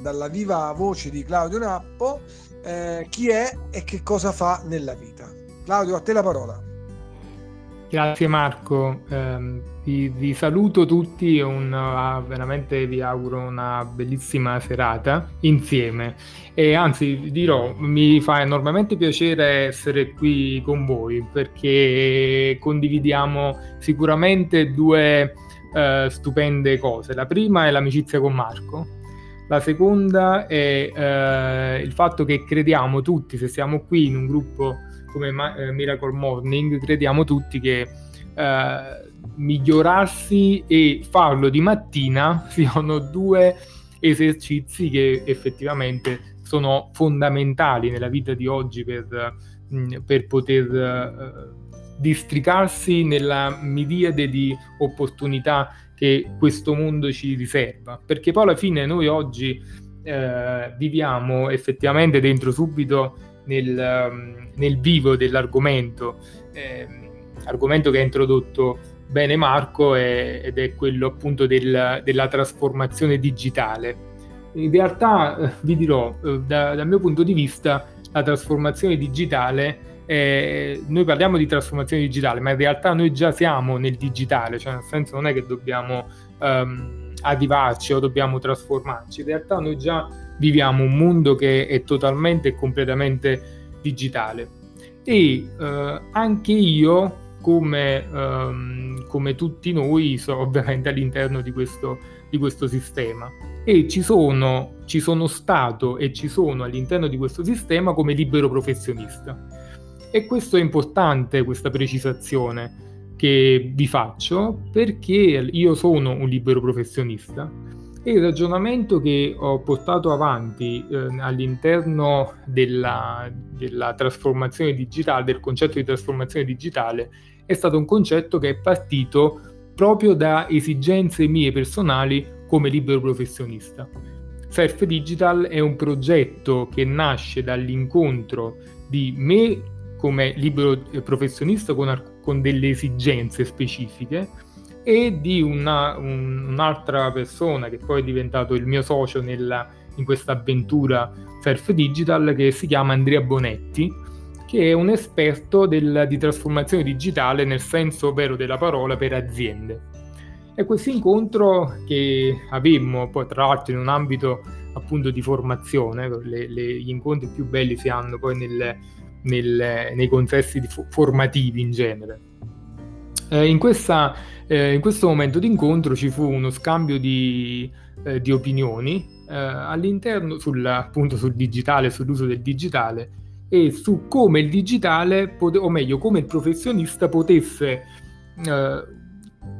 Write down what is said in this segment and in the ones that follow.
dalla viva voce di Claudio Nappo eh, chi è e che cosa fa nella vita. Claudio, a te la parola. Grazie Marco, eh, vi, vi, saluto tutti e uh, veramente vi auguro una bellissima serata insieme e anzi dirò mi fa enormemente piacere essere qui con voi perché condividiamo sicuramente due uh, stupende cose. La prima è l'amicizia con Marco, la seconda è uh, il fatto che crediamo tutti, se siamo qui in un gruppo come eh, Miracle Morning, crediamo tutti che eh, migliorarsi e farlo di mattina siano due esercizi che effettivamente sono fondamentali nella vita di oggi per, mm, per poter eh, districarsi nella miriade di opportunità che questo mondo ci riserva. Perché poi alla fine noi oggi eh, viviamo effettivamente dentro subito nel, mm, nel vivo dell'argomento, eh, argomento che ha introdotto bene Marco è, ed è quello appunto del, della trasformazione digitale. In realtà eh, vi dirò, eh, da, dal mio punto di vista, la trasformazione digitale eh, noi parliamo di trasformazione digitale, ma in realtà noi già siamo nel digitale, cioè nel senso non è che dobbiamo um, arrivarci o dobbiamo trasformarci, in realtà noi già viviamo un mondo che è totalmente e completamente digitale. E eh, anche io, come, ehm, come, tutti noi, sono ovviamente all'interno di questo, di questo sistema. E ci sono, ci sono stato e ci sono all'interno di questo sistema come libero professionista. E questo è importante, questa precisazione che vi faccio, perché io sono un libero professionista e il ragionamento che ho portato avanti eh, all'interno della, della, trasformazione digitale, del concetto di trasformazione digitale, è stato un concetto che è partito proprio da esigenze mie personali come libero professionista. Surf Digital è un progetto che nasce dall'incontro di me come libero professionista con, con delle esigenze specifiche e di una, un, un'altra persona che poi è diventato il mio socio nella, in questa avventura Surf Digital che si chiama Andrea Bonetti che è un esperto del, di trasformazione digitale nel senso vero della parola per aziende. E questo incontro che avemmo poi tra l'altro in un ambito appunto di formazione, le, le, gli incontri più belli si hanno poi nel, nel, nei contesti formativi in genere. Eh, in questa eh, in questo momento d'incontro ci fu uno scambio di, eh, di opinioni eh, all'interno sul, appunto sul digitale, sull'uso del digitale e su come il digitale, pote- o meglio, come il professionista potesse eh,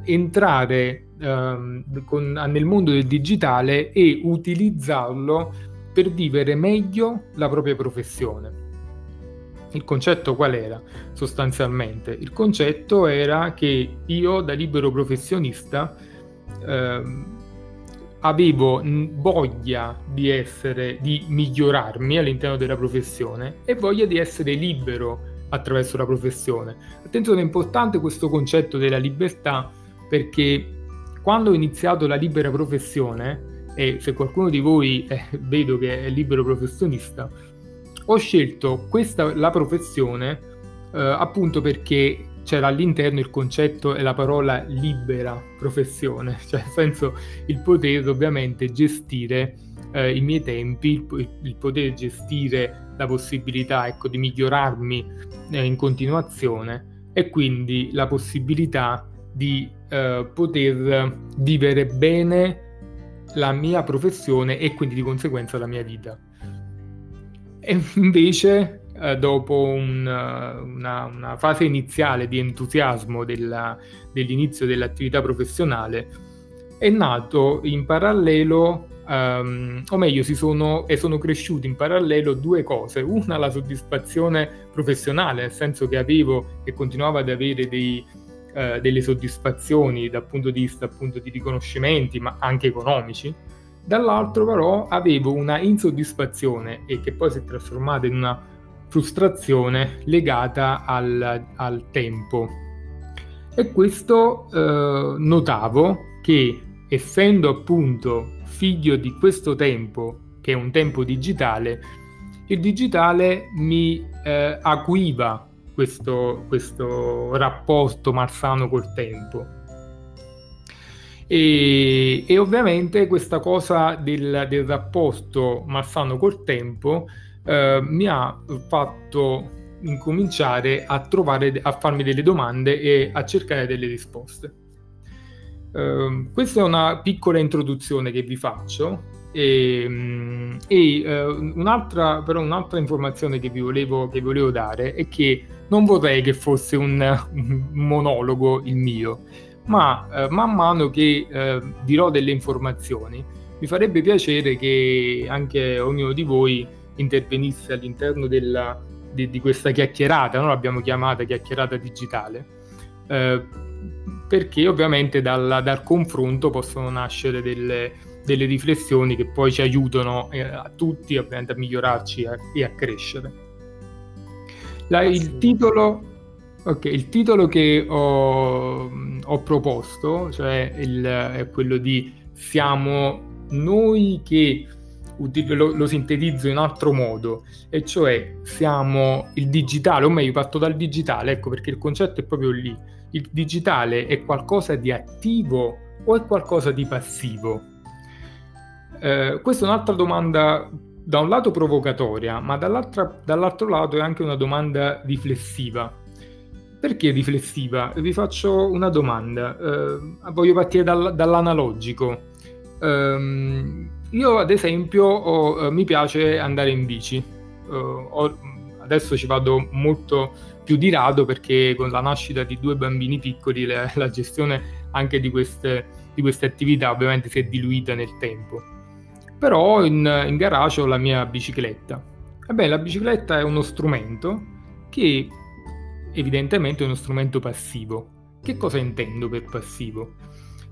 entrare ehm, con, nel mondo del digitale e utilizzarlo per vivere meglio la propria professione. Il concetto qual era sostanzialmente? Il concetto era che io da libero professionista eh, avevo voglia di essere, di migliorarmi all'interno della professione e voglia di essere libero attraverso la professione. Attenzione, è importante questo concetto della libertà perché quando ho iniziato la libera professione, e se qualcuno di voi eh, vedo che è libero professionista, ho scelto questa, la professione eh, appunto perché c'era all'interno il concetto e la parola libera professione, cioè nel senso il poter ovviamente gestire eh, i miei tempi, il, il, poter gestire la possibilità ecco, di migliorarmi eh, in continuazione e quindi la possibilità di eh, poter vivere bene la mia professione e quindi di conseguenza la mia vita. E invece, eh, dopo un, una, una, fase iniziale di entusiasmo della, dell'inizio dell'attività professionale, è nato in parallelo, um, o meglio, si sono, e sono cresciute in parallelo due cose. Una, la soddisfazione professionale, nel senso che avevo e continuavo ad avere dei, uh, delle soddisfazioni dal punto di vista appunto di riconoscimenti, ma anche economici dall'altro però avevo una insoddisfazione e che poi si è trasformata in una frustrazione legata al, al tempo. E questo eh, notavo che essendo appunto figlio di questo tempo che è un tempo digitale, il digitale mi eh, acuiva questo, questo rapporto malsano col tempo. E, e, ovviamente questa cosa del, del rapporto malsano col tempo eh, mi ha fatto incominciare a trovare, a farmi delle domande e a cercare delle risposte. Uh, questa è una piccola introduzione che vi faccio e, mm, e uh, un'altra, però un'altra informazione che vi, volevo, che volevo dare è che non vorrei che fosse un, un monologo il mio, ma uh, man mano che dirò delle informazioni mi farebbe piacere che anche ognuno di voi intervenisse all'interno della, di, di, questa chiacchierata, noi l'abbiamo chiamata chiacchierata digitale, eh, perché ovviamente dal, dal, confronto possono nascere delle, delle, riflessioni che poi ci aiutano eh, a tutti ovviamente a migliorarci a, e a crescere. La, il, titolo, okay, il, titolo, che ho, ho proposto, cioè il, è quello di Siamo noi che lo, lo, sintetizzo in altro modo, e cioè siamo il digitale, o meglio parto dal digitale, ecco perché il concetto è proprio lì. Il digitale è qualcosa di attivo o è qualcosa di passivo? Eh, questa è un'altra domanda, da un lato provocatoria, ma dall'altro lato è anche una domanda riflessiva. Perché riflessiva? Vi faccio una domanda, eh, voglio partire dal, dall'analogico. Um, io ad esempio ho, uh, mi piace andare in bici, uh, ho, adesso ci vado molto più di rado perché con la nascita di due bambini piccoli la, la gestione anche di queste, di queste, attività ovviamente si è diluita nel tempo. Però in, in garage ho la mia bicicletta. Ebbene, la bicicletta è uno strumento che evidentemente è uno strumento passivo. Che cosa intendo per passivo?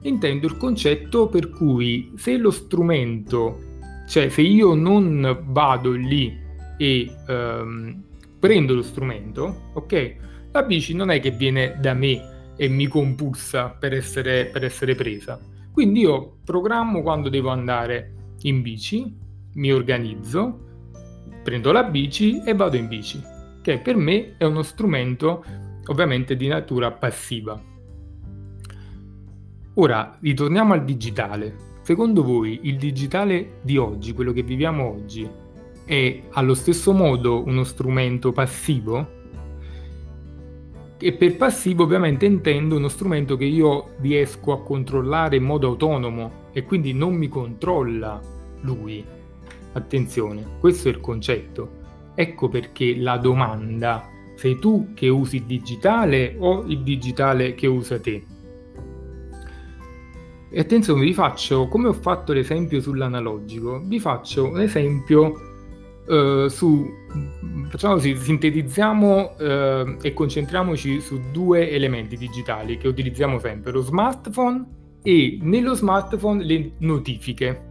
intendo il concetto per cui se lo strumento, cioè se io non vado lì e um, prendo lo strumento, ok? La bici non è che viene da me e mi compulsa per essere, per essere presa. Quindi io programmo quando devo andare in bici, mi organizzo, prendo la bici e vado in bici, che per me è uno strumento ovviamente di natura passiva. Ora, ritorniamo al digitale. Secondo voi il digitale di oggi, quello che viviamo oggi, è allo stesso modo uno strumento passivo? E per passivo ovviamente intendo uno strumento che io riesco a controllare in modo autonomo e quindi non mi controlla lui. Attenzione, questo è il concetto. Ecco perché la domanda, sei tu che usi il digitale o il digitale che usa te? E attenzione, vi faccio, come ho fatto l'esempio sull'analogico, vi faccio un esempio eh, su, facciamo così, sintetizziamo eh, e concentriamoci su due elementi digitali che utilizziamo sempre, lo smartphone e nello smartphone le notifiche.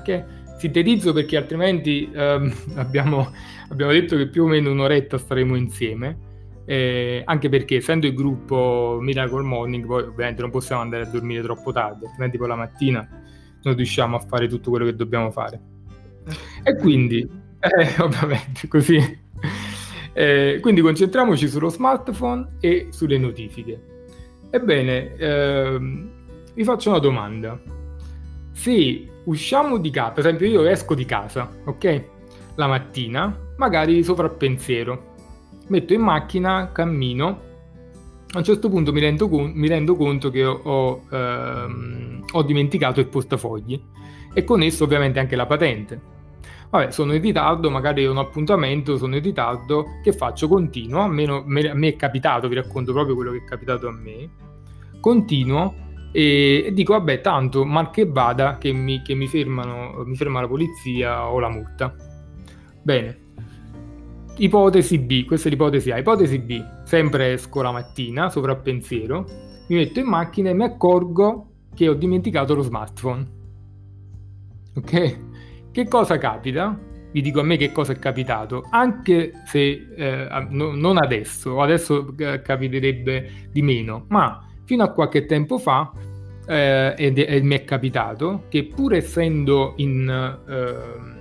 Ok? Sintetizzo perché altrimenti ehm, abbiamo, abbiamo detto che più o meno un'oretta staremo insieme. Eh, anche perché essendo il gruppo Miracle Morning poi ovviamente non possiamo andare a dormire troppo tardi altrimenti poi la mattina non riusciamo a fare tutto quello che dobbiamo fare. E quindi eh, ovviamente così. Eh, quindi concentriamoci sullo smartphone e sulle notifiche. Ebbene ehm, vi faccio una domanda se usciamo di casa per esempio io esco di casa ok? La mattina magari sovrappensiero. Metto in macchina, cammino, a un certo punto mi rendo, con- mi rendo conto che ho, ehm, ho, dimenticato il portafogli. E con esso ovviamente anche la patente. Vabbè, sono in ritardo, magari ho un appuntamento, sono in ritardo, che faccio? Continuo, almeno me, a me è capitato, vi racconto proprio quello che è capitato a me, continuo e, dico vabbè tanto mal che vada che mi, che mi, fermano, mi ferma la polizia o la multa. Bene, Ipotesi B, questa è l'ipotesi A. Ipotesi B, sempre esco la mattina, sovrappensiero, mi metto in macchina e mi accorgo che ho dimenticato lo smartphone. Ok? Che cosa capita? Vi dico a me che cosa è capitato, anche se eh, no, non adesso, adesso eh, capiterebbe di meno, ma fino a qualche tempo fa eh, ed, ed mi è capitato che pur essendo in, eh,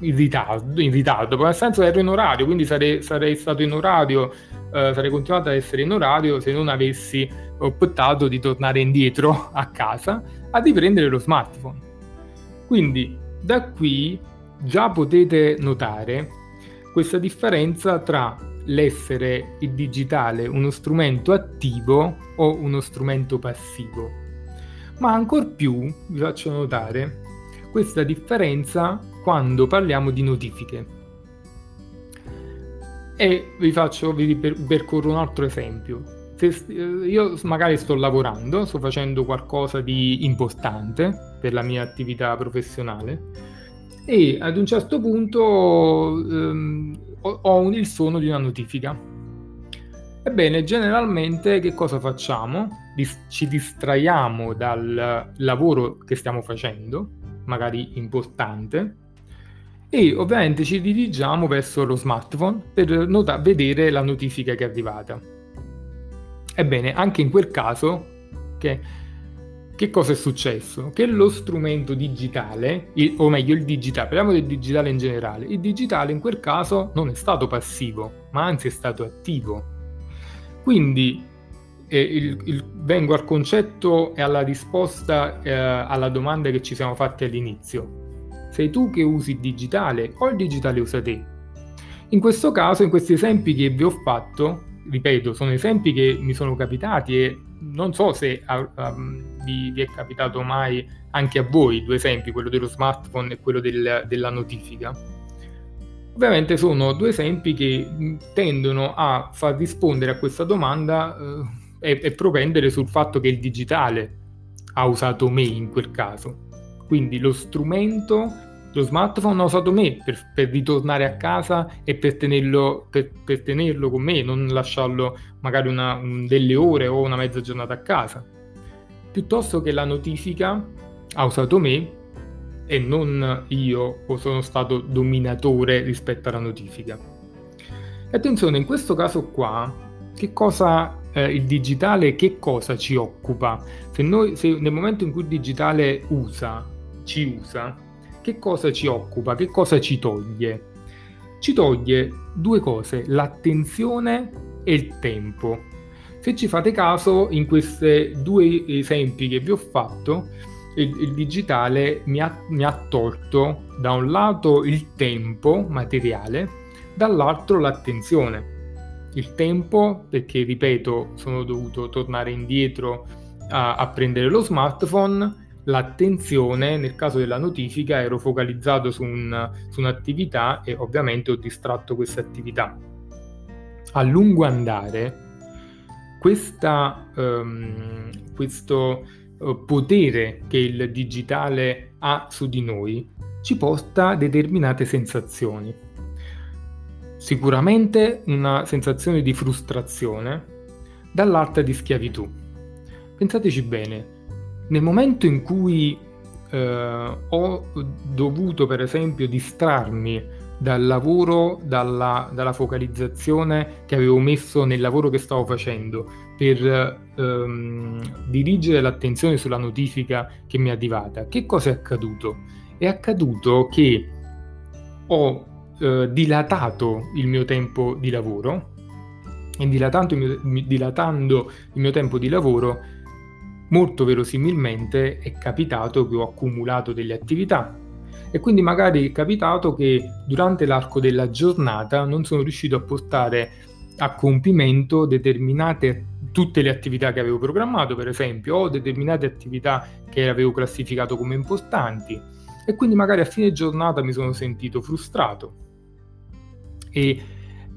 in ritardo, in ritardo, nel senso ero in orario, quindi sarei, sarei stato in orario, eh, sarei continuato ad essere in orario se non avessi optato di tornare indietro a casa a riprendere lo smartphone. Quindi da qui già potete notare questa differenza tra l'essere il digitale uno strumento attivo o uno strumento passivo. Ma ancor più vi faccio notare questa differenza quando parliamo di notifiche. E vi faccio, vi percorro un altro esempio. Se eh, io magari sto lavorando, sto facendo qualcosa di importante per la mia attività professionale e ad un certo punto ehm, ho il suono di una notifica. Ebbene, generalmente che cosa facciamo? ci distraiamo dal lavoro che stiamo facendo, magari importante, e ovviamente ci dirigiamo verso lo smartphone per nota- vedere la notifica che è arrivata. Ebbene, anche in quel caso, che che cosa è successo? Che lo strumento digitale, il, o meglio il digitale, parliamo del digitale in generale, il digitale in quel caso non è stato passivo, ma anzi è stato attivo. Quindi eh, il, il, vengo al concetto e alla risposta eh, alla domanda che ci siamo fatti all'inizio. Sei tu che usi il digitale o il digitale usa te? In questo caso, in questi esempi che vi ho fatto, ripeto, sono esempi che mi sono capitati e non so se um, vi, vi, è capitato mai anche a voi due esempi, quello dello smartphone e quello del, della notifica. Ovviamente sono due esempi che tendono a far rispondere a questa domanda eh, e, e propendere sul fatto che il digitale ha usato me in quel caso. Quindi lo strumento lo smartphone ho usato me per, per, ritornare a casa e per tenerlo, per, per tenerlo, con me, non lasciarlo magari una, un, delle ore o una mezza giornata a casa. Piuttosto che la notifica ha usato me e non io o sono stato dominatore rispetto alla notifica. E attenzione, in questo caso qua, che cosa eh, il digitale, che cosa ci occupa? Se, noi, se nel momento in cui il digitale usa, ci usa, che cosa ci occupa, che cosa ci toglie? Ci toglie due cose, l'attenzione e il tempo. Se ci fate caso, in questi due esempi che vi ho fatto, il, il digitale mi ha, mi ha tolto da un lato il tempo materiale, dall'altro l'attenzione. Il tempo, perché ripeto, sono dovuto tornare indietro a, a prendere lo smartphone l'attenzione nel caso della notifica ero focalizzato su, un, su un'attività e ovviamente ho distratto questa attività. A lungo andare questa, um, questo uh, potere che il digitale ha su di noi ci porta determinate sensazioni. Sicuramente una sensazione di frustrazione, dall'altra di schiavitù. Pensateci bene, nel momento in cui eh, ho dovuto, per esempio, distrarmi dal lavoro, dalla, dalla, focalizzazione che avevo messo nel lavoro che stavo facendo, per ehm, dirigere l'attenzione sulla notifica che mi è arrivata, che cosa è accaduto? È accaduto che ho eh, dilatato il mio tempo di lavoro e dilatando il mio, dilatando il mio tempo di lavoro molto verosimilmente è capitato che ho accumulato delle attività. E quindi magari è capitato che durante l'arco della giornata non sono riuscito a portare a compimento determinate tutte le attività che avevo programmato, per esempio, o determinate attività che avevo classificato come importanti. E quindi magari a fine giornata mi sono sentito frustrato. E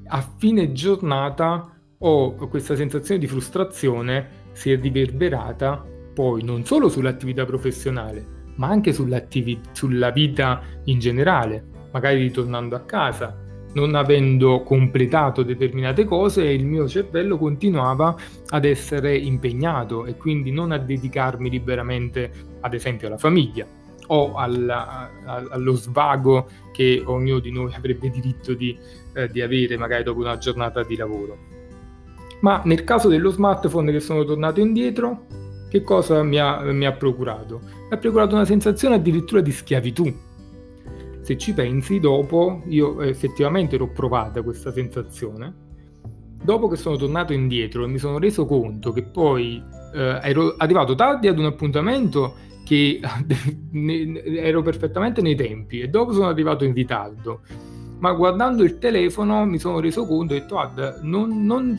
a fine giornata ho questa sensazione di frustrazione si è riverberata poi non solo sull'attività professionale, ma anche sulla vita in generale, magari ritornando a casa, non avendo completato determinate cose, il mio cervello continuava ad essere impegnato e quindi non a dedicarmi liberamente, ad esempio, alla famiglia o alla, allo svago che ognuno di noi avrebbe diritto di, eh, di avere magari dopo una giornata di lavoro. Ma nel caso dello smartphone che sono tornato indietro, che cosa mi ha, mi ha procurato? Mi ha procurato una sensazione addirittura di schiavitù. se ci pensi, dopo io effettivamente l'ho provata questa sensazione. Dopo che sono tornato indietro e mi sono reso conto che poi eh, ero arrivato tardi ad un appuntamento che ero perfettamente nei tempi e dopo sono arrivato in ritardo. Ma guardando il telefono mi sono reso conto e ho detto, guarda, non, non,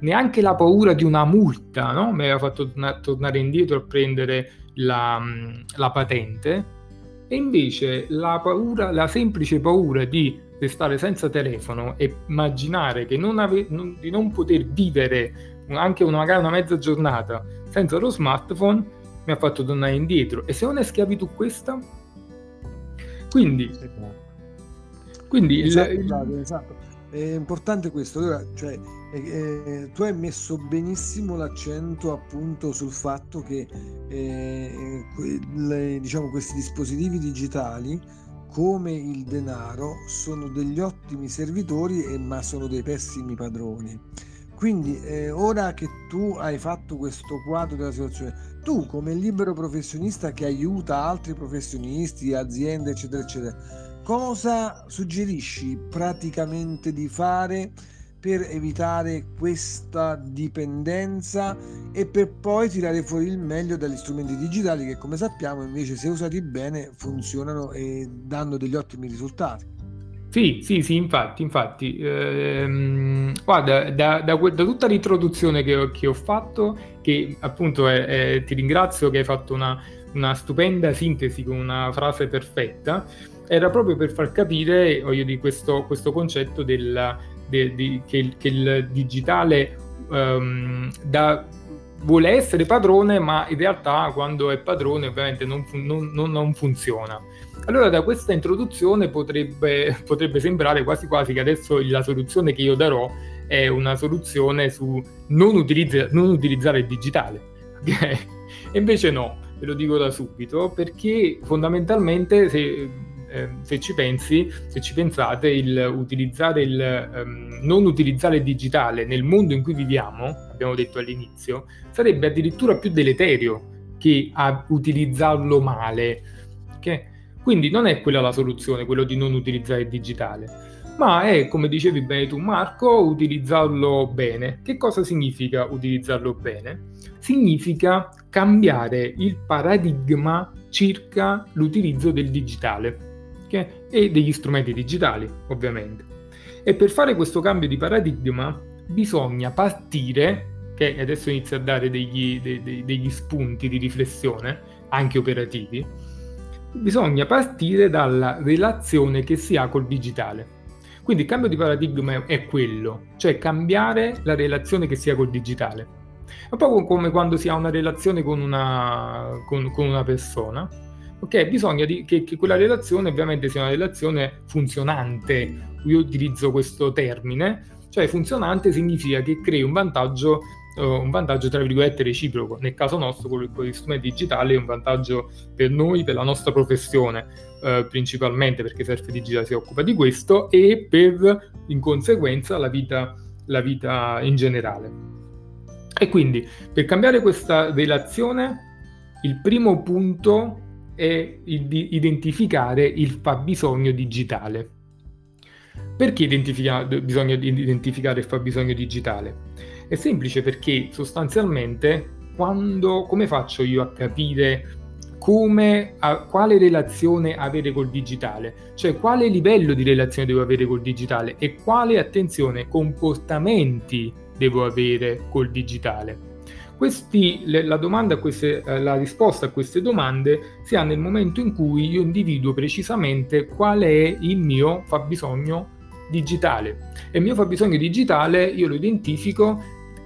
neanche la paura di una multa no? mi aveva fatto torna- tornare indietro a prendere la, la patente e invece la paura, la semplice paura di restare senza telefono e immaginare non ave- non, di non poter vivere anche una, magari una mezza giornata senza lo smartphone mi ha fatto tornare indietro. E se non è schiavitù questa? Quindi, quindi esatto, il, il... esatto. È importante questo, allora, cioè, eh, tu hai messo benissimo l'accento appunto sul fatto che eh, le, diciamo, questi dispositivi digitali come il denaro sono degli ottimi servitori eh, ma sono dei pessimi padroni quindi eh, ora che tu hai fatto questo quadro della situazione tu come libero professionista che aiuta altri professionisti aziende eccetera eccetera cosa suggerisci praticamente di fare per evitare questa dipendenza e per poi tirare fuori il meglio dagli strumenti digitali che come sappiamo invece se usati bene funzionano e danno degli ottimi risultati. Sì, sì, sì, infatti, infatti, ehm, guarda, da, da, da, tutta l'introduzione che ho, che ho, fatto, che appunto è, è, ti ringrazio che hai fatto una, una, stupenda sintesi con una frase perfetta, era proprio per far capire, voglio di questo, questo concetto del, de, de, che, che, il digitale um, da, vuole essere padrone, ma in realtà quando è padrone ovviamente non, fun- non, non, funziona. Allora da questa introduzione potrebbe, potrebbe, sembrare quasi quasi che adesso la soluzione che io darò è una soluzione su non, utilizza- non utilizzare il digitale. Okay? Invece no, ve lo dico da subito, perché fondamentalmente se eh, se ci pensi, se ci pensate, il utilizzare il, um, non utilizzare il digitale nel mondo in cui viviamo, abbiamo detto all'inizio, sarebbe addirittura più deleterio che a utilizzarlo male. Okay? Quindi non è quella la soluzione, quello di non utilizzare il digitale, ma è, come dicevi bene tu Marco, utilizzarlo bene. Che cosa significa utilizzarlo bene? Significa cambiare il paradigma circa l'utilizzo del digitale tecnologiche e degli strumenti digitali, ovviamente. E per fare questo cambio di paradigma bisogna partire, che adesso inizio a dare degli, dei, degli spunti di riflessione, anche operativi, bisogna partire dalla relazione che si ha col digitale. Quindi il cambio di paradigma è quello, cioè cambiare la relazione che si ha col digitale. È un po' come quando si ha una relazione con una, con, con una persona ok? Bisogna di, che, che, quella relazione ovviamente sia una relazione funzionante. Io utilizzo questo termine, cioè funzionante significa che crei un vantaggio, uh, un vantaggio tra virgolette reciproco. Nel caso nostro, con, con gli strumenti digitali, è un vantaggio per noi, per la nostra professione, uh, principalmente perché Surf Digital si occupa di questo e per, in conseguenza, la vita, la vita in generale. E quindi, per cambiare questa relazione, il primo punto è identificare il fabbisogno digitale. Perché identifica- bisogna identificare il fabbisogno digitale? È semplice perché sostanzialmente quando, come faccio io a capire come, a, quale relazione avere col digitale, cioè quale livello di relazione devo avere col digitale e quale, attenzione, comportamenti devo avere col digitale. Questi, la, domanda queste, eh, la risposta a queste domande si ha nel momento in cui io individuo precisamente qual è il mio fabbisogno digitale. E il mio fabbisogno digitale io lo identifico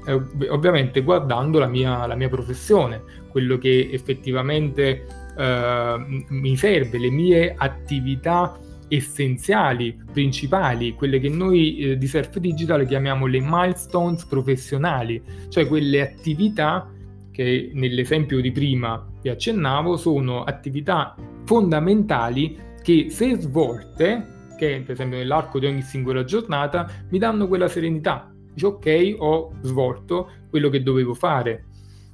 eh, ovviamente guardando la mia, la mia, professione, quello che effettivamente eh, mi serve, le mie attività essenziali, principali, quelle che noi eh, di Surf Digital chiamiamo le milestones professionali, cioè quelle attività che nell'esempio di prima vi accennavo sono attività fondamentali che se svolte, che per esempio nell'arco di ogni singola giornata, mi danno quella serenità. Dice ok, ho svolto quello che dovevo fare.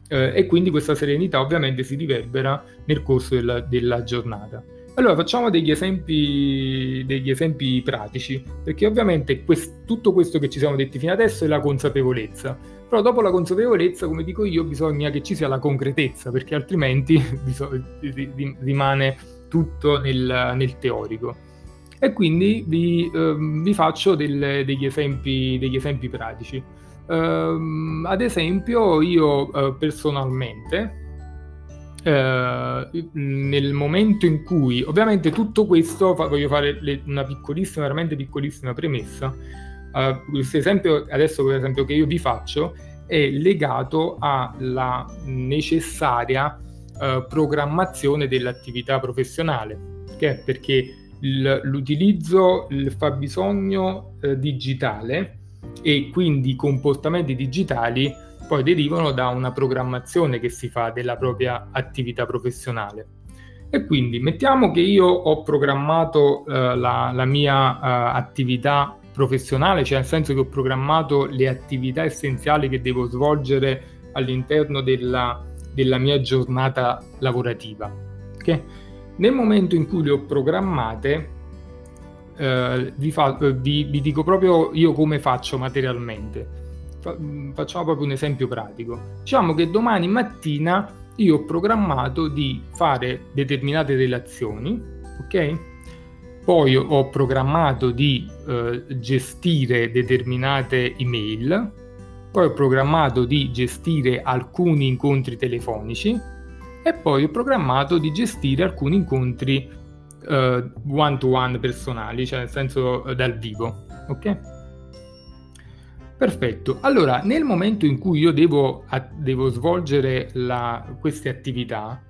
Eh, e quindi questa serenità ovviamente si riverbera nel corso della, della giornata. Allora facciamo degli esempi, degli esempi pratici, perché ovviamente quest- tutto questo che ci siamo detti fino adesso è la consapevolezza, però dopo la consapevolezza, come dico io, bisogna che ci sia la concretezza, perché altrimenti rimane tutto nel, nel teorico. E quindi vi, eh, vi faccio del, degli, esempi, degli, esempi, pratici. Uh, ad esempio, io uh, personalmente eh, nel momento in cui, ovviamente tutto questo, voglio fare le, una piccolissima, veramente piccolissima premessa, uh, questo esempio adesso per esempio che io vi faccio è legato alla necessaria uh, programmazione dell'attività professionale, che è perché il, l'utilizzo, il fabbisogno uh, digitale e quindi i comportamenti digitali poi derivano da una programmazione che si fa della propria attività professionale. E quindi mettiamo che io ho programmato eh, la, la, mia eh, attività professionale, cioè nel senso che ho programmato le attività essenziali che devo svolgere all'interno della, della mia giornata lavorativa. Okay? Nel momento in cui le ho programmate, eh, vi, fa, vi, vi dico proprio io come faccio materialmente facciamo proprio un esempio pratico. Diciamo che domani mattina io ho programmato di fare determinate relazioni, ok? Poi ho programmato di eh, gestire determinate email, poi ho programmato di gestire alcuni incontri telefonici e poi ho programmato di gestire alcuni incontri eh, one-to-one personali, cioè nel senso eh, dal vivo, ok? Perfetto, allora nel momento in cui io devo, a, devo svolgere la, queste attività,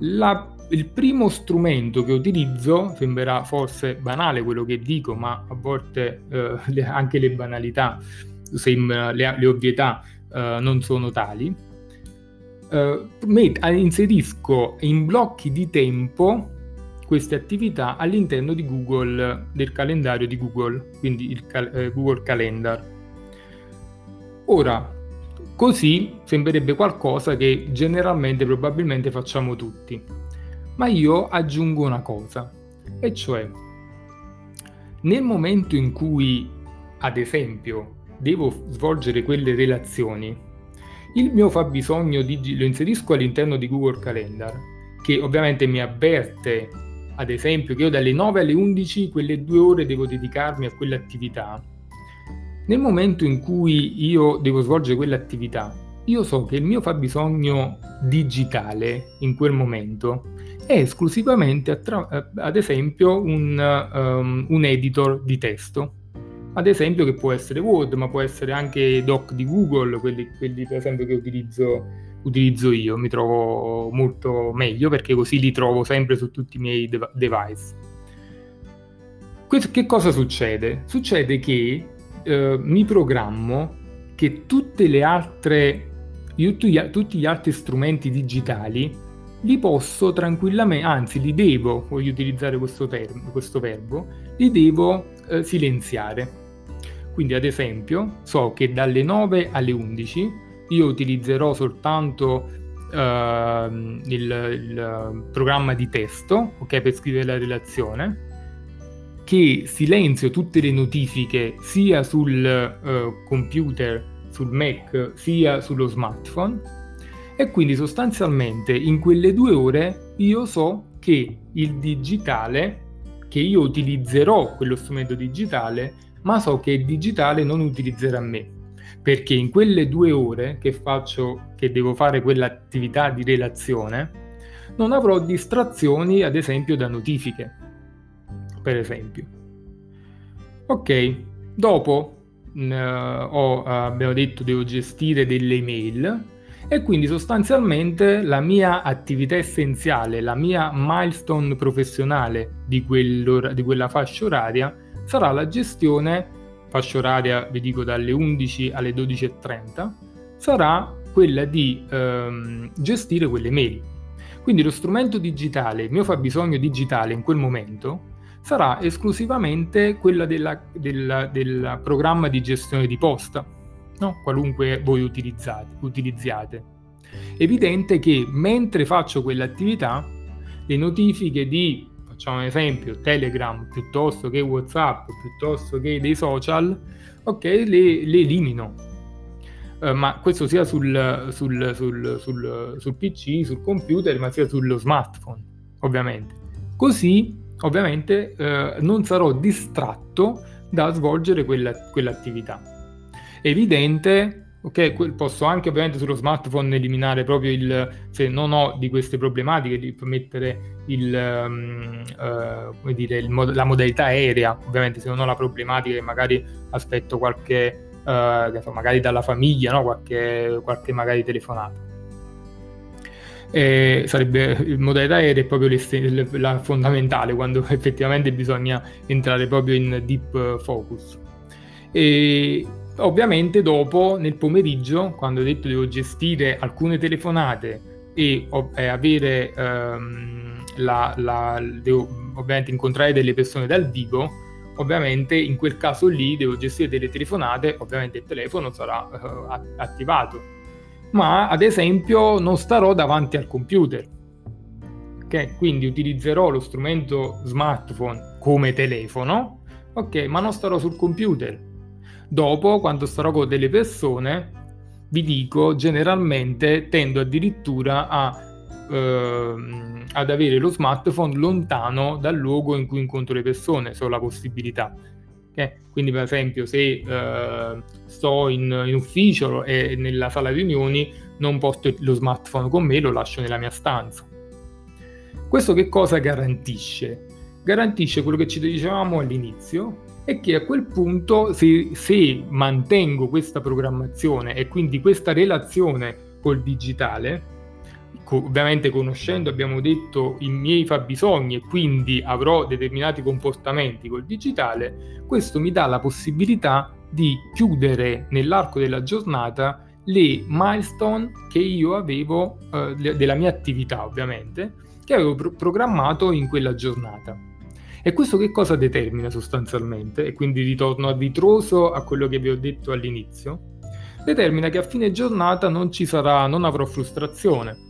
la, il primo strumento che utilizzo, sembrerà forse banale quello che dico, ma a volte eh, le, anche le banalità, sembra, le, le ovvietà eh, non sono tali, eh, met, inserisco in blocchi di tempo queste attività all'interno di Google, del calendario di Google, quindi il cal- Google Calendar. Ora, così sembrerebbe qualcosa che generalmente probabilmente facciamo tutti. Ma io aggiungo una cosa, e cioè nel momento in cui, ad esempio, devo svolgere quelle relazioni, il mio fabbisogno di, lo inserisco all'interno di Google Calendar, che ovviamente mi avverte, ad esempio, che io dalle 9 alle 11 quelle due ore devo dedicarmi a quell'attività nel momento in cui io devo svolgere quell'attività, io so che il mio fabbisogno digitale in quel momento è esclusivamente, attra- eh, ad esempio, un, um, un, editor di testo. Ad esempio, che può essere Word, ma può essere anche Doc di Google, quelli, quelli per esempio che utilizzo, utilizzo, io. Mi trovo molto meglio perché così li trovo sempre su tutti i miei dev- device. che cosa succede? Succede che eh, mi programmo che tutte le altre, tutti gli, altri strumenti digitali li posso tranquillamente, anzi li devo, voglio utilizzare questo, term, questo verbo, li devo eh, silenziare. Quindi ad esempio so che dalle 9 alle 11 io utilizzerò soltanto uh, il, il, programma di testo okay, per scrivere la relazione che silenzio tutte le notifiche sia sul uh, computer, sul Mac, sia sullo smartphone e quindi sostanzialmente in quelle due ore io so che il digitale, che io utilizzerò quello strumento digitale, ma so che il digitale non utilizzerà me. Perché in quelle due ore che faccio, che devo fare quell'attività di relazione, non avrò distrazioni, ad esempio, da notifiche per esempio. Ok, dopo mh, ho, abbiamo detto devo gestire delle email e quindi sostanzialmente la mia attività essenziale, la mia milestone professionale di, di quella fascia oraria sarà la gestione, fascia oraria vi dico dalle 11 alle 12.30, sarà quella di ehm, gestire quelle mail. Quindi lo strumento digitale, il mio fabbisogno digitale in quel momento sarà esclusivamente quella del programma di gestione di posta, no? qualunque voi utilizziate. Evidente che mentre faccio quell'attività, le notifiche di, facciamo un esempio, Telegram piuttosto che WhatsApp, piuttosto che dei social, ok, le, le elimino. Uh, ma questo sia sul, sul, sul, sul, PC, sul computer, ma sia sullo smartphone, ovviamente. Così, ovviamente, uh, non sarò distratto da svolgere quella, quell'attività. Evidente Ok, posso anche ovviamente sullo smartphone eliminare proprio il, se non ho di queste problematiche, di mettere il, um, uh, dire, il la modalità aerea, ovviamente se non ho la problematica magari aspetto qualche, uh, magari dalla famiglia, no? qualche, qualche magari telefonata. E sarebbe il modalità aerea è proprio la fondamentale quando effettivamente bisogna entrare proprio in deep focus. E Ovviamente dopo, nel pomeriggio, quando ho detto devo gestire alcune telefonate e, e avere ehm, la, la, devo ovviamente incontrare delle persone dal vivo, ovviamente in quel caso lì devo gestire delle telefonate, ovviamente il telefono sarà uh, attivato, ma ad esempio non starò davanti al computer, ok? Quindi utilizzerò lo strumento smartphone come telefono, ok? Ma non starò sul computer Dopo, quando starò con delle persone, vi dico, generalmente tendo addirittura a, ehm, ad avere lo smartphone lontano dal luogo in cui incontro le persone, se ho la possibilità. Okay? Quindi, per esempio, se eh, sto in, in, ufficio e nella sala riunioni, non porto lo smartphone con me, lo lascio nella mia stanza. Questo che cosa garantisce? Garantisce quello che ci dicevamo all'inizio, è che a quel punto se, se mantengo questa programmazione e quindi questa relazione col digitale, ovviamente conoscendo, abbiamo detto, i miei fabbisogni e quindi avrò determinati comportamenti col digitale, questo mi dà la possibilità di chiudere nell'arco della giornata le milestone che io avevo eh, della mia attività, ovviamente, che avevo pro- programmato in quella giornata. E questo che cosa determina sostanzialmente? E quindi ritorno a ritroso a quello che vi ho detto all'inizio. Determina che a fine giornata non ci sarà, non avrò frustrazione.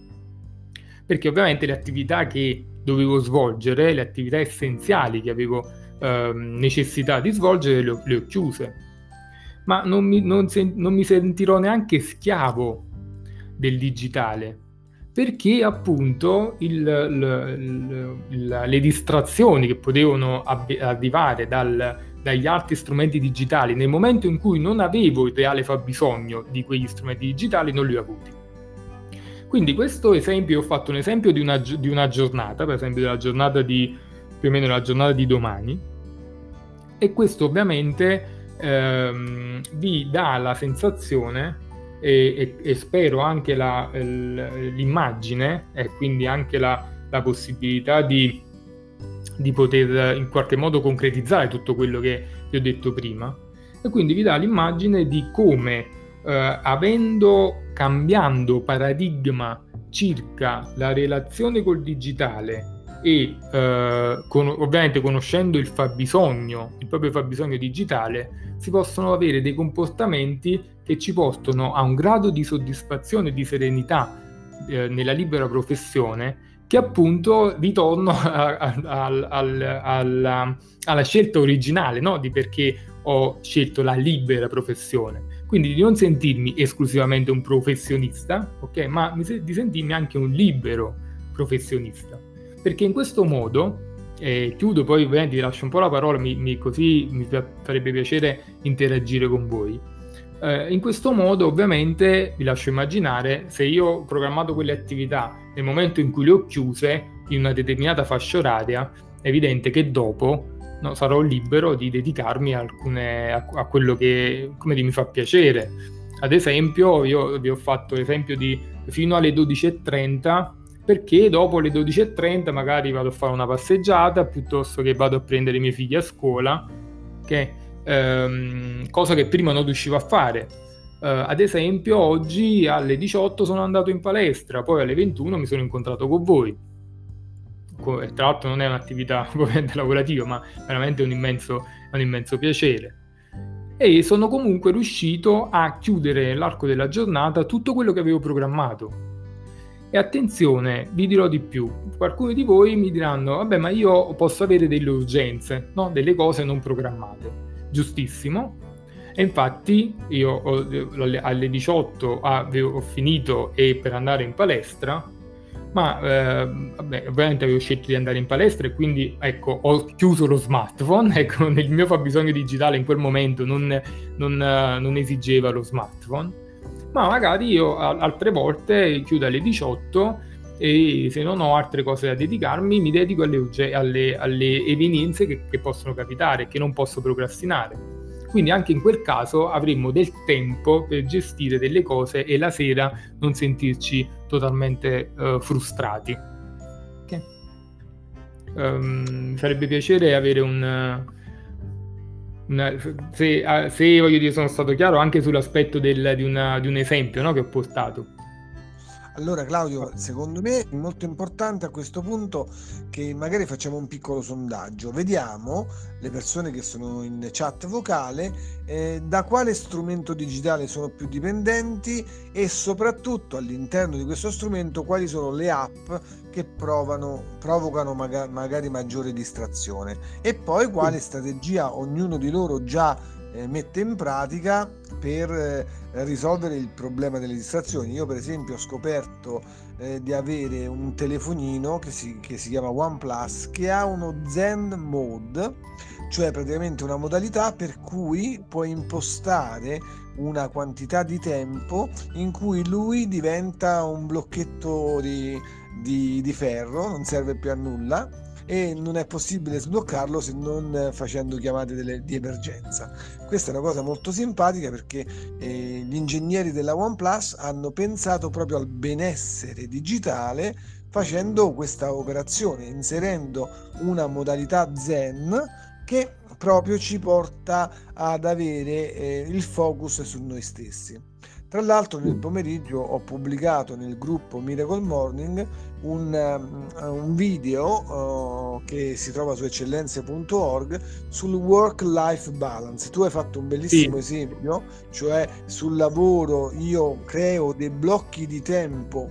Perché ovviamente le attività che dovevo svolgere, le attività essenziali che avevo eh, necessità di svolgere, le ho, le ho chiuse. Ma non mi, non, sen- non mi sentirò neanche schiavo del digitale, perché appunto il, il, il, le distrazioni che potevano arrivare dal, dagli altri strumenti digitali nel momento in cui non avevo il reale fabbisogno di quegli strumenti digitali non li ho avuti. Quindi questo esempio, ho fatto un esempio di una, di una giornata, per esempio della giornata di più o meno la giornata di domani, e questo ovviamente ehm, vi dà la sensazione e, e, e spero anche la, l'immagine e quindi anche la, la possibilità di, di, poter in qualche modo concretizzare tutto quello che vi ho detto prima. E quindi vi dà l'immagine di come eh, avendo cambiando paradigma circa la relazione col digitale e eh, con, ovviamente conoscendo il fabbisogno, il proprio fabbisogno digitale, si possono avere dei comportamenti che ci portano a un grado di soddisfazione e di serenità eh, nella libera professione che appunto ritorno a, a, a, alla, alla, scelta originale, no? di perché ho scelto la libera professione. Quindi di non sentirmi esclusivamente un professionista, ok? Ma di sentirmi anche un libero professionista. Perché in questo modo, eh, chiudo poi ovviamente vi lascio un po' la parola, mi, mi, così mi farebbe piacere interagire con voi eh, in questo modo ovviamente vi lascio immaginare se io ho programmato quelle attività nel momento in cui le ho chiuse in una determinata fascia oraria, è evidente che dopo no, sarò libero di dedicarmi a, alcune, a, a quello che dire, mi fa piacere. Ad esempio, io vi ho fatto l'esempio di fino alle 12.30 perché dopo le 12.30 magari vado a fare una passeggiata piuttosto che vado a prendere i miei figli a scuola, che ehm, cosa che prima non riuscivo a fare. Uh, ad esempio, oggi alle 18 sono andato in palestra, poi alle 21 mi sono incontrato con voi. Tra l'altro non è un'attività ovviamente lavorativa, ma veramente un immenso, un immenso piacere. E sono comunque riuscito a chiudere nell'arco della giornata tutto quello che avevo programmato. E attenzione, vi dirò di più, alcuni di voi mi diranno, vabbè, ma io posso avere delle urgenze, no? delle cose non programmate. Giustissimo. E infatti io ho, alle 18 avevo finito e per andare in palestra, ma eh, vabbè, ovviamente avevo scelto di andare in palestra e quindi ecco, ho chiuso lo smartphone, ecco, nel mio fabbisogno digitale in quel momento non, non, non esigeva lo smartphone, ma magari io altre volte chiudo alle 18 e se non ho altre cose da dedicarmi mi dedico alle, alle, alle evenienze che, che possono capitare, che non posso procrastinare. Quindi anche in quel caso avremmo del tempo per gestire delle cose e la sera non sentirci totalmente uh, frustrati. Okay. Um, sarebbe piacere avere un... Una, se, se, voglio dire sono stato chiaro anche sull'aspetto del, di, una, di un esempio no, che ho portato. Allora Claudio, secondo me è molto importante a questo punto che magari facciamo un piccolo sondaggio, vediamo le persone che sono in chat vocale eh, da quale strumento digitale sono più dipendenti e soprattutto all'interno di questo strumento quali sono le app che provano, provocano magari, magari maggiore distrazione. E poi quale strategia ognuno di loro già eh, mette in pratica per eh, risolvere il problema delle distrazioni. Io per esempio ho scoperto eh, di avere un telefonino che si, che si chiama OnePlus che ha uno Zen Mode, cioè praticamente una modalità per cui puoi impostare una quantità di tempo in cui lui diventa un blocchetto di, di, di ferro, non serve più a nulla e non è possibile sbloccarlo se non facendo chiamate delle, di emergenza. Questa è una cosa molto simpatica perché eh, gli ingegneri della OnePlus hanno pensato proprio al benessere digitale facendo questa operazione, inserendo una modalità Zen che proprio ci porta ad avere eh, il focus su noi stessi. Tra l'altro nel pomeriggio ho pubblicato nel gruppo Miracle Morning un, um, un video uh, che si trova su eccellenze.org sul work-life balance. Tu hai fatto un bellissimo sì. esempio, cioè sul lavoro io creo dei blocchi di tempo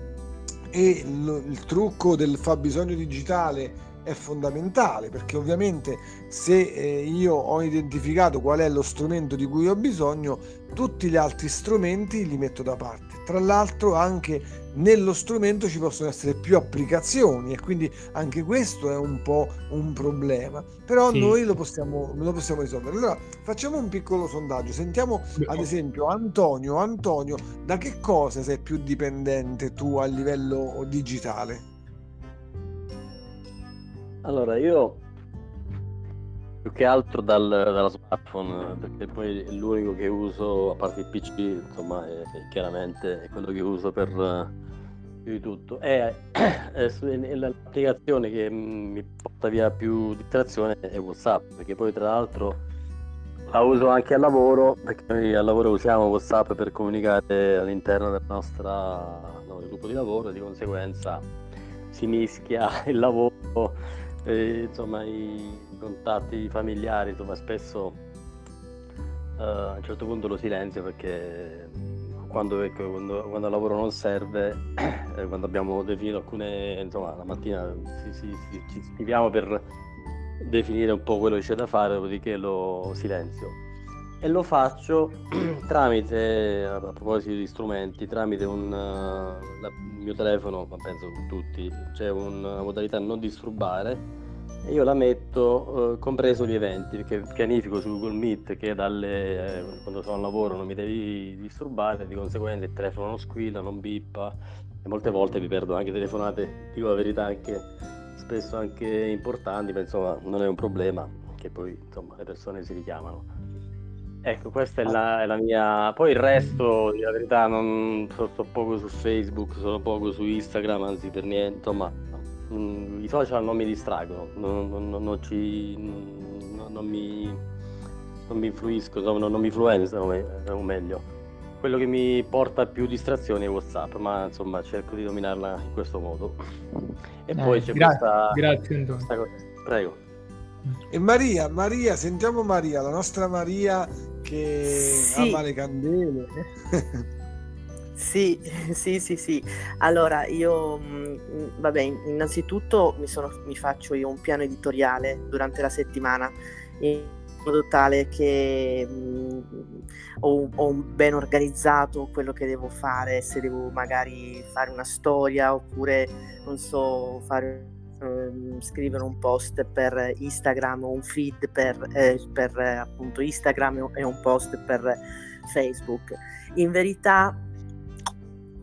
e l- il trucco del fabbisogno digitale è fondamentale perché ovviamente se eh, io ho identificato qual è lo strumento di cui ho bisogno, tutti gli altri strumenti li metto da parte. Tra l'altro anche nello strumento ci possono essere più applicazioni e quindi anche questo è un po' un problema. Però sì. noi lo possiamo, lo possiamo risolvere. Allora facciamo un piccolo sondaggio. Sentiamo ad esempio Antonio. Antonio, da che cosa sei più dipendente tu a livello digitale? Allora, io più che altro dal, dalla smartphone, perché poi è l'unico che uso, a parte il PC, insomma, è, è chiaramente è quello che uso per più di tutto. È, è, l'applicazione che mi porta via più distrazione è WhatsApp, perché poi tra l'altro la uso anche al lavoro, perché noi al lavoro usiamo WhatsApp per comunicare all'interno del nostro no, gruppo di lavoro, di conseguenza si mischia il lavoro e, insomma, i contatti familiari, insomma, spesso uh, a un certo punto lo silenzio perché quando, ecco, quando, quando il lavoro non serve, eh, quando abbiamo definito alcune, insomma, la mattina si, si, si, ci scriviamo per definire un po' quello che c'è da fare, dopodiché lo silenzio. E lo faccio tramite, a proposito di strumenti, tramite un, uh, la, il mio telefono, ma penso tutti, c'è una modalità non disturbare e io la metto eh, compreso gli eventi perché pianifico su Google Meet che dalle, eh, quando sono al lavoro non mi devi disturbare di conseguenza il telefono non squilla, non bippa e molte volte vi perdo anche telefonate dico la verità anche spesso anche importanti ma insomma non è un problema che poi insomma le persone si richiamano ecco questa è la, è la mia poi il resto di la verità non sto, sto poco su Facebook sono poco su Instagram anzi per niente insomma Mm, i social non mi distraggono, non, non, non ci, non mi, non mi influiscono, non, mi influenzano, o meglio. Quello che mi porta più distrazioni è WhatsApp, ma insomma cerco di dominarla in questo modo. E eh, poi c'è grazie, questa, grazie Antonio. Questa cosa. Prego. E Maria, Maria, sentiamo Maria, la nostra Maria che sì. ama le candele. Sì, sì, sì, sì. Allora, io, mh, vabbè, innanzitutto mi, sono, mi, faccio io un piano editoriale durante la settimana in modo tale che mh, ho, ho, ben organizzato quello che devo fare, se devo magari fare una storia oppure, non so, fare ehm, scrivere un post per Instagram o un feed per, eh, per appunto Instagram e un post per Facebook. In verità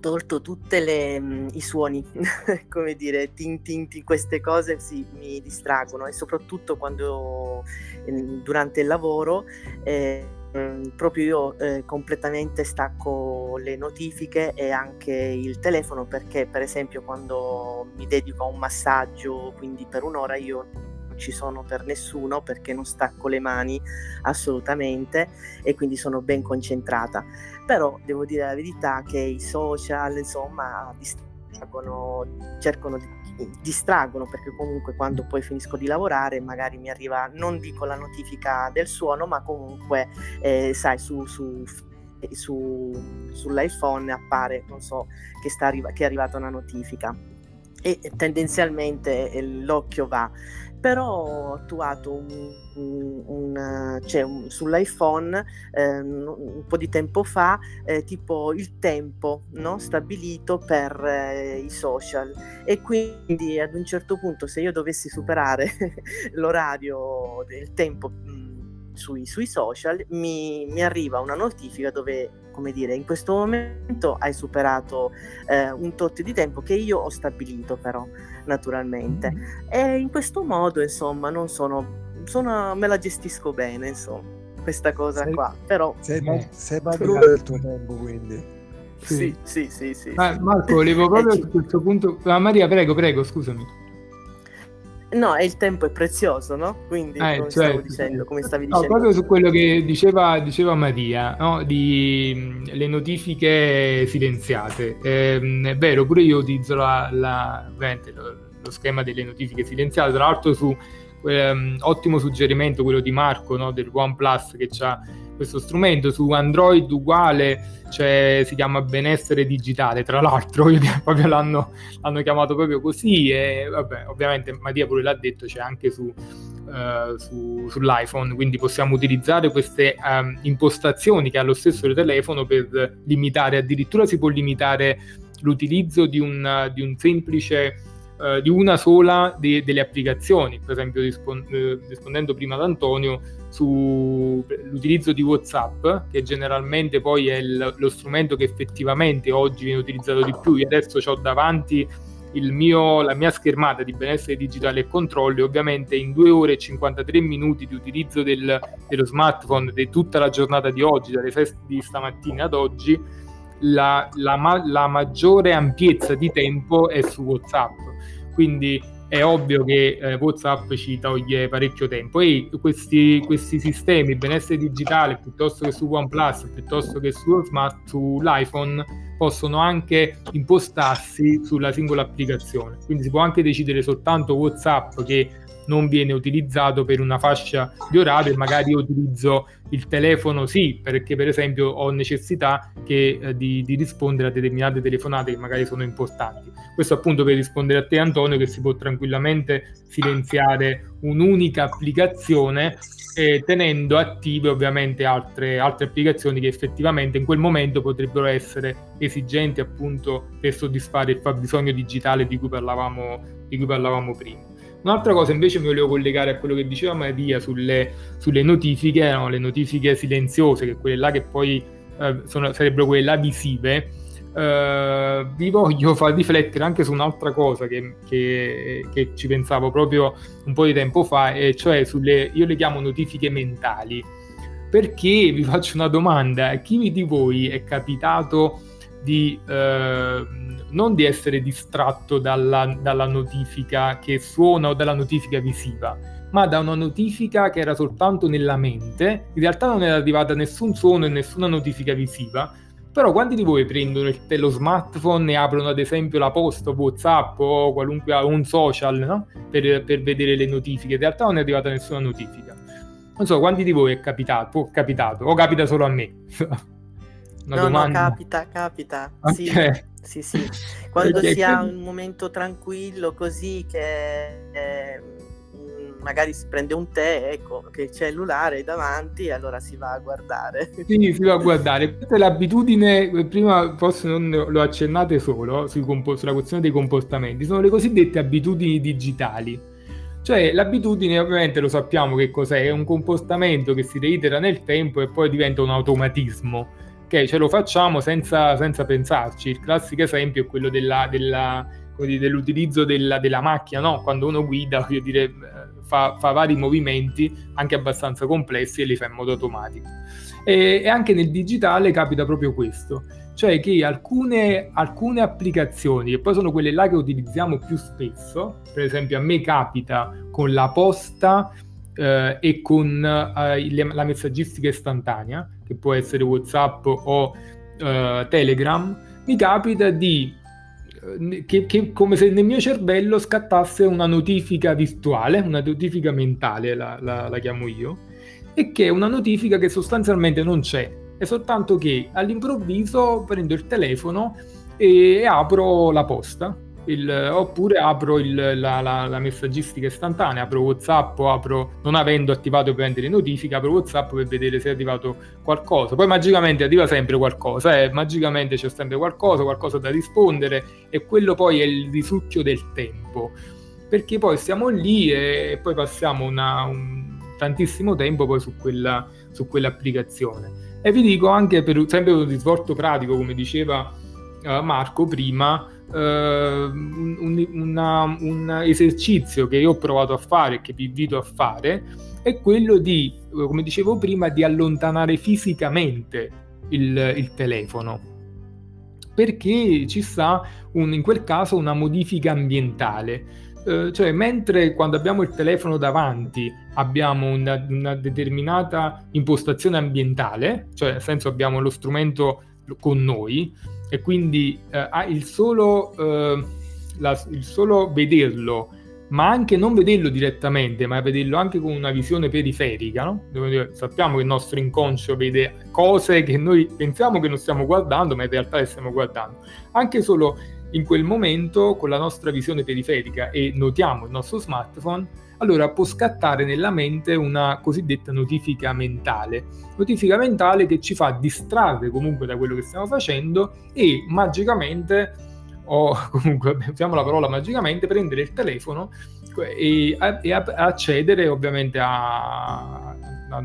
tolto tutti mm, i suoni, come dire, tin, queste cose sì, mi distraggono e soprattutto quando eh, durante il lavoro eh, mm, proprio io eh, completamente stacco le notifiche e anche il telefono perché per esempio quando mi dedico a un massaggio, quindi per un'ora io ci sono per nessuno perché non stacco le mani assolutamente e quindi sono ben concentrata. Però devo dire la verità che i social insomma distraggono, cercano di distraggono perché comunque quando poi finisco di lavorare magari mi arriva non dico la notifica del suono ma comunque eh, sai su, su su, sull'iPhone appare, non so, che, sta arriva- che è arrivata una notifica. E tendenzialmente eh, l'occhio va però ho attuato un, un, un, cioè sull'iPhone eh, un po' di tempo fa eh, tipo il tempo no? stabilito per eh, i social e quindi ad un certo punto se io dovessi superare l'orario del tempo mh, sui, sui, social mi, mi arriva una notifica dove come dire, in questo momento hai superato eh, un tot di tempo che io ho stabilito però, naturalmente. Mm-hmm. E in questo modo, insomma, non sono, sono, me la gestisco bene, insomma, questa cosa sei, qua. Però... Sei, eh, sei padrone del tuo tempo, quindi. Sì, sì, sì, sì. Ah, Marco, volevo proprio a questo punto... Ah, Maria, prego, prego, scusami. No, e il tempo è prezioso, no? Quindi, eh, come, certo, dicendo, come stavi no, dicendo. proprio su quello che diceva, diceva Maria, no? di le notifiche silenziate. Eh, è vero, pure io utilizzo la, la, lo, lo, schema delle notifiche silenziate, tra l'altro su um, ottimo suggerimento quello di Marco no? del OnePlus che ha questo strumento su Android uguale cioè, si chiama benessere digitale tra l'altro proprio l'hanno, l'hanno, chiamato proprio così e vabbè ovviamente Mattia pure l'ha detto c'è anche su, uh, su, sull'iPhone quindi possiamo utilizzare queste um, impostazioni che ha lo stesso telefono per limitare addirittura si può limitare l'utilizzo di un, di un semplice uh, di una sola de- delle applicazioni per esempio rispon- uh, rispondendo prima ad Antonio sull'utilizzo di WhatsApp, che generalmente poi è il, lo strumento che effettivamente oggi viene utilizzato di più. Io adesso ho davanti mio, la mia schermata di benessere digitale e controlli, ovviamente in 2 ore e 53 minuti di utilizzo del, dello smartphone di tutta la giornata di oggi, dalle feste di stamattina ad oggi, la, la, la maggiore ampiezza di tempo è su WhatsApp. Quindi è ovvio che eh, WhatsApp ci toglie parecchio tempo e questi, questi, sistemi, benessere digitale, piuttosto che su OnePlus, piuttosto che su smart, sull'iPhone, possono anche impostarsi sulla singola applicazione. Quindi si può anche decidere soltanto WhatsApp che non viene utilizzato per una fascia di orario e magari utilizzo il telefono sì perché per esempio ho necessità che, eh, di, di, rispondere a determinate telefonate che magari sono importanti. Questo appunto per rispondere a te Antonio che si può tranquillamente silenziare un'unica applicazione eh, tenendo attive ovviamente altre, altre applicazioni che effettivamente in quel momento potrebbero essere esigenti appunto per soddisfare il fabbisogno digitale di cui parlavamo, di cui parlavamo prima Un'altra cosa invece mi volevo collegare a quello che diceva Maria sulle, sulle notifiche, no? le notifiche silenziose, che quelle là che poi eh, sono, sarebbero quelle là visive. Uh, vi voglio far riflettere anche su un'altra cosa che, che, che, ci pensavo proprio un po' di tempo fa, e cioè sulle, io le chiamo notifiche mentali. Perché vi faccio una domanda: chi di voi è capitato di uh, non di essere distratto dalla, dalla notifica che suona o dalla notifica visiva, ma da una notifica che era soltanto nella mente, in realtà non era arrivata nessun suono e nessuna notifica visiva, però quanti di voi prendono il, lo smartphone e aprono ad esempio la posta, Whatsapp o qualunque un social no? per, per, vedere le notifiche? In realtà non è arrivata nessuna notifica. Non so, quanti di voi è capitato, capitato o capita solo a me? Una no, domanda? no, capita, capita. Ok. Sì, sì, sì. Quando si ha un momento tranquillo così che eh, mm, magari si prende un tè, ecco, che il cellulare è davanti allora si va a guardare. Sì, si va a guardare. Questa è l'abitudine, eh, prima forse non lo accennate solo compo- sulla questione dei comportamenti, sono le cosiddette abitudini digitali. Cioè l'abitudine ovviamente lo sappiamo che cos'è, è un comportamento che si reitera nel tempo e poi diventa un automatismo, che ce lo facciamo senza, senza pensarci. Il classico esempio è quello della- della- dire, dell'utilizzo della, della macchina, no? Quando uno guida, voglio dire, eh, fa, fa vari movimenti anche abbastanza complessi e li fa in modo automatico. E, e anche nel digitale capita proprio questo, cioè che alcune, alcune applicazioni, che poi sono quelle là che utilizziamo più spesso, per esempio a me capita con la posta eh, e con eh, la messaggistica istantanea, che può essere WhatsApp o eh, Telegram, mi capita di eh, che, che come se nel mio cervello scattasse una notifica virtuale, una notifica mentale, la, la- la chiamo io, e che è una notifica che sostanzialmente non c'è, è soltanto che all'improvviso prendo il telefono e apro la posta, il- oppure apro il- la, la- la messaggistica istantanea, apro WhatsApp, apro, non avendo attivato ovviamente le notifiche, apro WhatsApp per vedere se è arrivato qualcosa. Poi magicamente arriva sempre qualcosa, eh, magicamente c'è sempre qualcosa, qualcosa da rispondere e quello poi è il risucchio del tempo, perché poi stiamo lì e poi passiamo una- un- tantissimo tempo poi su, quella, su quell'applicazione. E vi dico anche per sempre un risvolto pratico, come diceva eh, Marco prima, un, un- una- un esercizio che io ho provato a fare e che vi invito a fare è quello di, eh, come dicevo prima, di allontanare fisicamente il, il telefono. Perché ci sta un- in quel caso una modifica ambientale. Eh, cioè, mentre quando abbiamo il telefono davanti abbiamo una, una determinata impostazione ambientale, cioè nel senso abbiamo lo strumento con noi e quindi eh, il solo, eh, la- il solo vederlo, ma anche non vederlo direttamente, ma vederlo anche con una visione periferica, no? Dire, sappiamo che il nostro inconscio vede cose che noi pensiamo che non stiamo guardando, ma in realtà le stiamo guardando. Anche solo in quel momento, con la nostra visione periferica e notiamo il nostro smartphone, allora può scattare nella mente una cosiddetta notifica mentale. Notifica mentale che ci fa distrarre comunque da quello che stiamo facendo e magicamente, o comunque usiamo la parola magicamente, prendere il telefono e, e accedere ovviamente a, a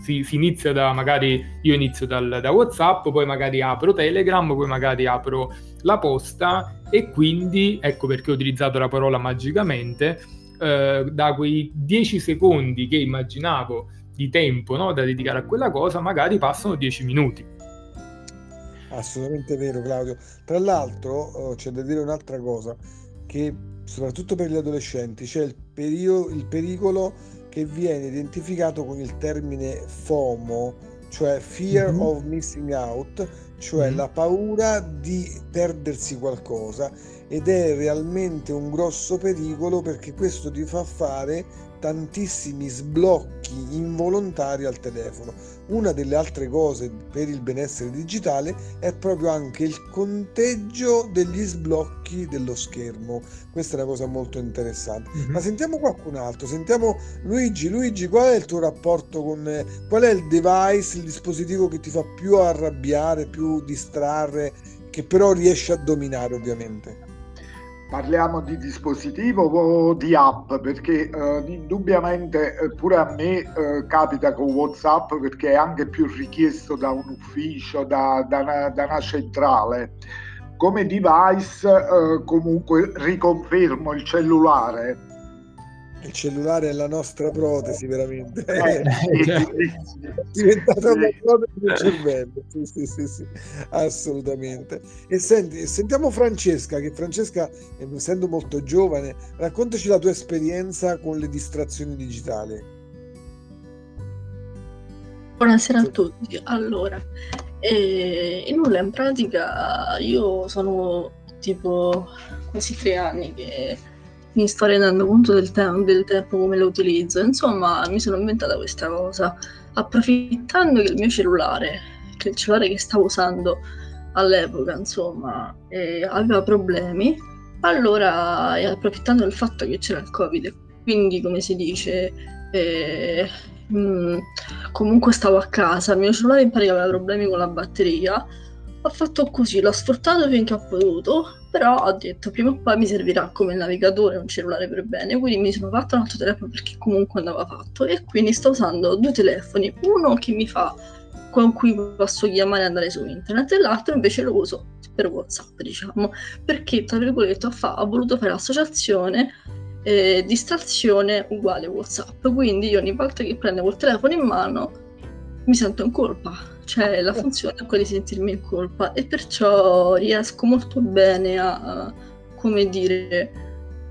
si, si, inizia da magari io inizio dal, da WhatsApp, poi magari apro Telegram, poi magari apro la posta e quindi ecco perché ho utilizzato la parola magicamente. Eh, da quei 10 secondi che immaginavo di tempo no, da dedicare a quella cosa, magari passano 10 minuti. Assolutamente vero, Claudio. Tra l'altro, oh, c'è da dire un'altra cosa: che soprattutto per gli adolescenti c'è il, perio- il pericolo che viene identificato con il termine FOMO, cioè Fear mm-hmm. of Missing Out, cioè mm-hmm. la paura di perdersi qualcosa ed è realmente un grosso pericolo perché questo ti fa fare tantissimi sblocchi involontari al telefono. Una delle altre cose per il benessere digitale è proprio anche il conteggio degli sblocchi dello schermo. Questa è una cosa molto interessante. Mm-hmm. Ma sentiamo qualcun altro, sentiamo Luigi. Luigi, qual è il tuo rapporto con qual è il device, il dispositivo che ti fa più arrabbiare, più distrarre, che però riesci a dominare ovviamente? Parliamo di dispositivo o di app? Perché eh, indubbiamente eh, pure a me eh, capita con WhatsApp perché è anche più richiesto da un ufficio, da, da, una, da una, centrale. Come device eh, comunque riconfermo il cellulare. Il cellulare è la nostra protesi, veramente. Eh, è diventata una protesi del cervello. Sì, sì, sì, sì, assolutamente. E senti, sentiamo Francesca, che Francesca, essendo molto giovane, raccontaci la tua esperienza con le distrazioni digitali. Buonasera a tutti. Allora, eh, in nulla, in pratica io sono tipo quasi tre anni che mi sto rendendo conto del, te- del tempo come lo utilizzo. Insomma, mi sono inventata questa cosa, approfittando che il mio cellulare, che il cellulare che stavo usando all'epoca, insomma, eh, aveva problemi, allora, approfittando del fatto che c'era il Covid, quindi come si dice, eh, mh, mm, comunque stavo a casa, il mio cellulare in pratica aveva problemi con la batteria, ho fatto così, l'ho sfruttato finché ho potuto, però ho detto prima o poi mi servirà come navigatore un cellulare per bene, quindi mi sono fatto un altro telefono perché comunque andava fatto e quindi sto usando due telefoni, uno che mi fa con cui posso chiamare e andare su internet e l'altro invece lo uso per Whatsapp, diciamo, perché tra virgolette ho, fa- ho voluto fare l'associazione eh, distrazione uguale Whatsapp, quindi io ogni volta che prendo quel telefono in mano mi sento in colpa, cioè la funzione è quella di sentirmi in colpa e perciò riesco molto bene a, come dire,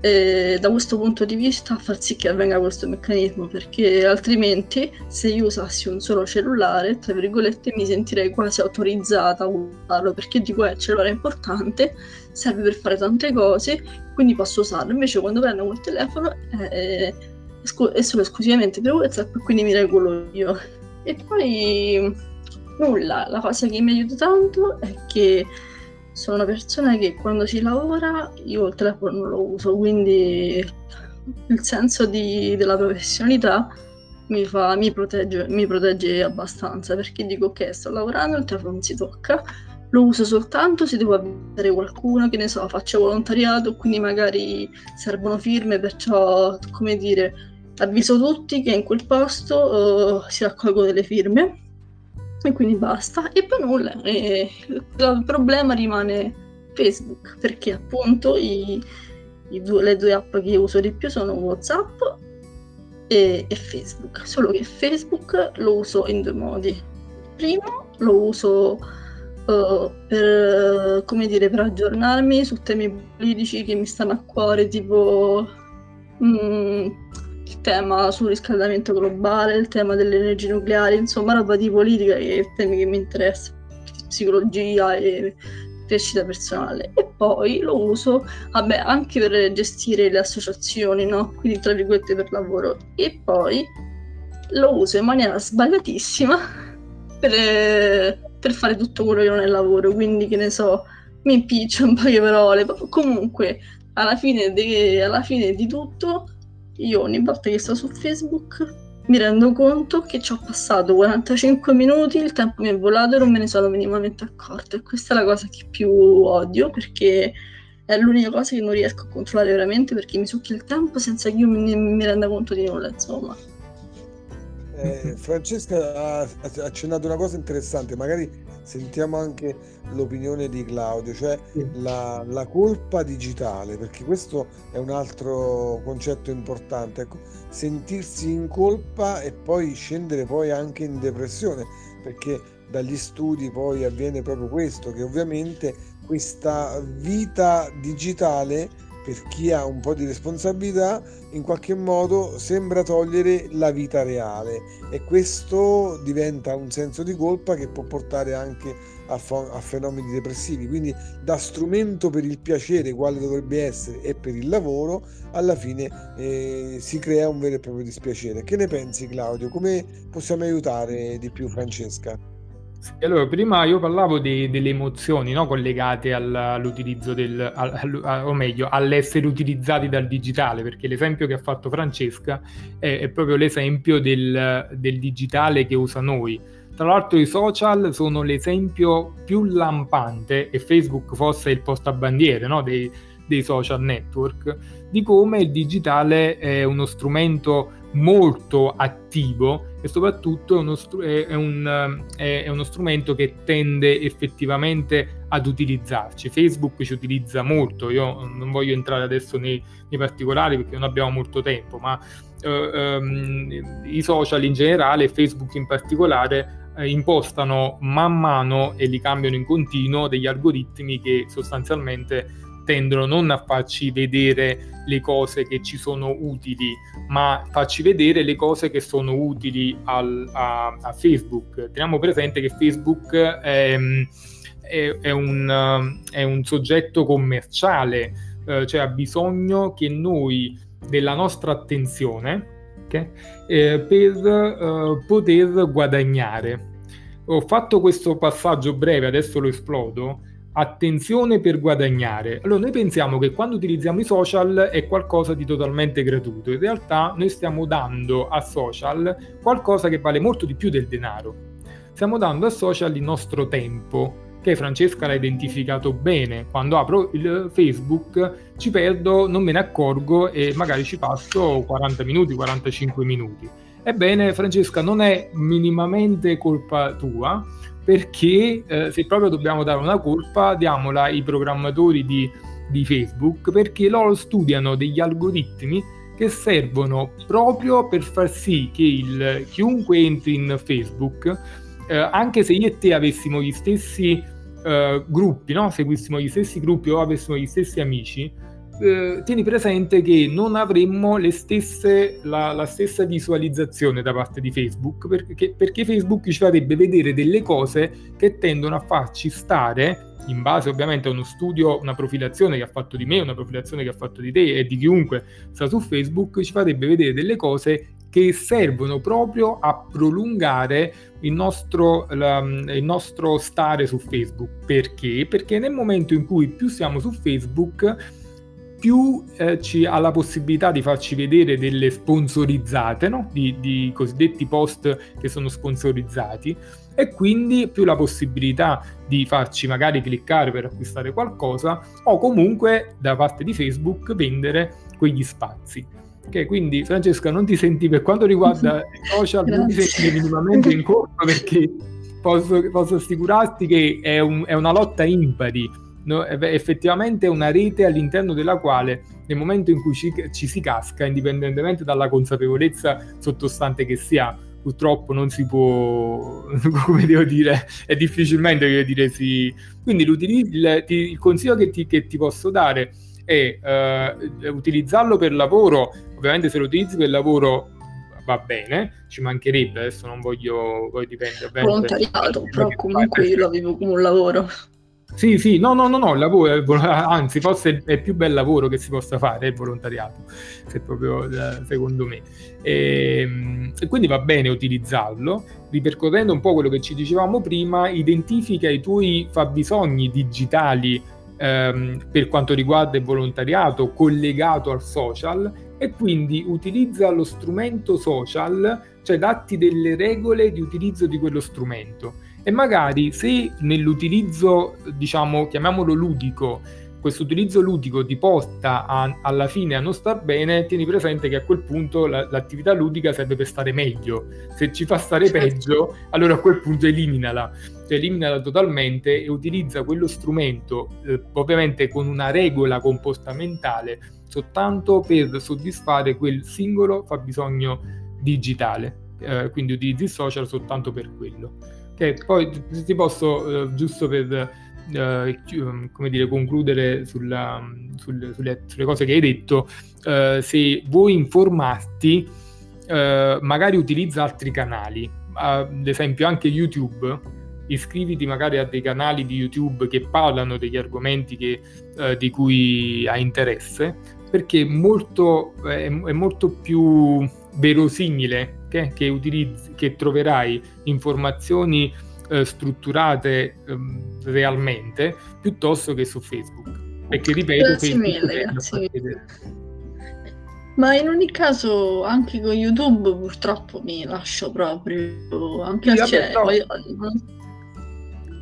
eh, da questo punto di vista a far sì che avvenga questo meccanismo perché altrimenti se io usassi un solo cellulare tra virgolette mi sentirei quasi autorizzata a usarlo perché dico è eh, cellulare importante serve per fare tante cose quindi posso usarlo. Invece quando prendo quel telefono eh, è solo esclusivamente per WhatsApp quindi mi regolo io e poi nulla la cosa che mi aiuta tanto è che sono una persona che quando si lavora io il telefono non lo uso, quindi il senso di, della professionalità mi, fa, mi, protegge, mi protegge abbastanza perché dico ok sto lavorando, il telefono non si tocca, lo uso soltanto se devo avere qualcuno, che ne so, faccio volontariato, quindi magari servono firme, perciò come dire avviso tutti che in quel posto uh, si raccolgono delle firme e quindi basta. E poi nulla, e il problema rimane Facebook, perché appunto i, i due, le due app che uso di più sono WhatsApp e, e, Facebook, solo che Facebook lo uso in due modi. Primo lo uso uh, per, dire, per aggiornarmi su temi politici che mi stanno a cuore, tipo... Mm, il tema sul riscaldamento globale, il tema delle energie nucleari, insomma roba di politica che è temi che mi interessano, psicologia e crescita personale. E poi lo uso, vabbè, anche per gestire le associazioni, no? Quindi tra virgolette per lavoro. E poi lo uso in maniera sbagliatissima per, per fare tutto quello che non è lavoro, quindi che ne so, mi impiccio un paio di parole, comunque alla fine, de, alla fine di tutto io ogni volta che sto su Facebook mi rendo conto che ci ho passato 45 minuti, il tempo mi è volato e non me ne sono minimamente accorto. E questa è la cosa che più odio perché è l'unica cosa che non riesco a controllare veramente perché mi succhia il tempo senza che io mi, mi renda conto di nulla, insomma. Eh, Francesca ha accennato una cosa interessante, magari sentiamo anche l'opinione di Claudio, cioè la, la, colpa digitale, perché questo è un altro concetto importante, ecco, sentirsi in colpa e poi scendere poi anche in depressione, perché dagli studi poi avviene proprio questo, che ovviamente questa vita digitale per chi ha un po' di responsabilità, in qualche modo sembra togliere la vita reale e questo diventa un senso di colpa che può portare anche a, fo- a fenomeni depressivi. Quindi da strumento per il piacere, quale dovrebbe essere, e per il lavoro, alla fine eh, si crea un vero e proprio dispiacere. Che ne pensi Claudio? Come possiamo aiutare di più Francesca? Allora, prima io parlavo di, delle emozioni no? collegate all'utilizzo del, al, al, o meglio, all'essere utilizzati dal digitale, perché l'esempio che ha fatto Francesca è, è proprio l'esempio del, del, digitale che usa noi. Tra l'altro i social sono l'esempio più lampante, e Facebook fosse il postabandiere no? dei, dei social network, di come il digitale è uno strumento molto attivo e soprattutto è uno, è, un, è uno, strumento che tende effettivamente ad utilizzarci. Facebook ci utilizza molto, io non voglio entrare adesso nei, nei particolari perché non abbiamo molto tempo, ma eh, ehm, i social in generale, Facebook in particolare, eh, impostano man mano e li cambiano in continuo degli algoritmi che sostanzialmente tendono non a farci vedere le cose che ci sono utili, ma farci vedere le cose che sono utili al, a, a, Facebook. Teniamo presente che Facebook è, è, è, un, è un, soggetto commerciale, eh, cioè ha bisogno che noi della nostra attenzione okay, eh, per eh, poter guadagnare. ho fatto questo passaggio breve, adesso lo esplodo, attenzione per guadagnare. Allora noi pensiamo che quando utilizziamo i social è qualcosa di totalmente gratuito, in realtà noi stiamo dando a social qualcosa che vale molto di più del denaro. Stiamo dando a social il nostro tempo, che Francesca l'ha identificato bene. Quando apro il Facebook ci perdo, non me ne accorgo e magari ci passo 40 minuti, 45 minuti. Ebbene, Francesca, non è minimamente colpa tua, perché eh, se proprio dobbiamo dare una colpa, diamola ai programmatori di, di Facebook, perché loro studiano degli algoritmi che servono proprio per far sì che il, chiunque entri in Facebook, eh, anche se io e te avessimo gli stessi eh, gruppi, no? seguissimo gli stessi gruppi o avessimo gli stessi amici, eh, tieni presente che non avremmo stesse, la, la, stessa visualizzazione da parte di Facebook perché, perché, Facebook ci farebbe vedere delle cose che tendono a farci stare in base ovviamente a uno studio, una profilazione che ha fatto di me, una profilazione che ha fatto di te e di chiunque sta su Facebook, ci farebbe vedere delle cose che servono proprio a prolungare il nostro, la, il nostro stare su Facebook. Perché? Perché nel momento in cui più siamo su Facebook, più eh, ci ha la possibilità di farci vedere delle sponsorizzate, no? di, di, cosiddetti post che sono sponsorizzati, e quindi più la possibilità di farci magari cliccare per acquistare qualcosa o comunque da parte di Facebook vendere quegli spazi. Ok, quindi Francesca non ti senti per quanto riguarda i social, non ti senti minimamente in colpa perché posso, posso assicurarti che è, un, è una lotta impari no, effettivamente è una rete all'interno della quale nel momento in cui ci, ci si casca, indipendentemente dalla consapevolezza sottostante che sia, purtroppo non si può, come devo dire, è difficilmente devo dire sì. Quindi il, il consiglio che ti, che ti, posso dare è uh, utilizzarlo per lavoro, ovviamente se lo utilizzi per lavoro va bene, ci mancherebbe, adesso non voglio, poi dipende. Volontariato, però comunque io lo vivo come un lavoro. Sì, sì, no, no, no, no, il lavoro, anzi, forse è il più bel lavoro che si possa fare, il volontariato, se proprio eh, secondo me. E, ehm, e, quindi va bene utilizzarlo, ripercorrendo un po' quello che ci dicevamo prima, identifica i tuoi fabbisogni digitali ehm, per quanto riguarda il volontariato collegato al social e quindi utilizza lo strumento social, cioè datti delle regole di utilizzo di quello strumento e magari se nell'utilizzo, diciamo, chiamiamolo ludico, questo utilizzo ludico ti porta a, alla fine a non star bene, tieni presente che a quel punto la, l'attività ludica serve per stare meglio. Se ci fa stare certo. peggio, allora a quel punto eliminala, cioè eliminala totalmente e utilizza quello strumento, eh, ovviamente con una regola comportamentale, soltanto per soddisfare quel singolo fabbisogno digitale. Eh, quindi utilizzi il social soltanto per quello che poi ti posso, eh, giusto per eh, come dire, concludere sulla, sulle, sulle, sulle, cose che hai detto, eh, se vuoi informarti, eh, magari utilizza altri canali, ad esempio anche YouTube, iscriviti magari a dei canali di YouTube che parlano degli argomenti che, eh, di cui hai interesse, perché molto, è, è molto più verosimile che, che, utilizzi, che troverai informazioni eh, strutturate eh, realmente piuttosto che su Facebook. Perché ripeto, grazie Facebook mille, grazie mille. Ma in ogni caso, anche con YouTube purtroppo mi lascio proprio anche sì, a vabbè, no. Poi,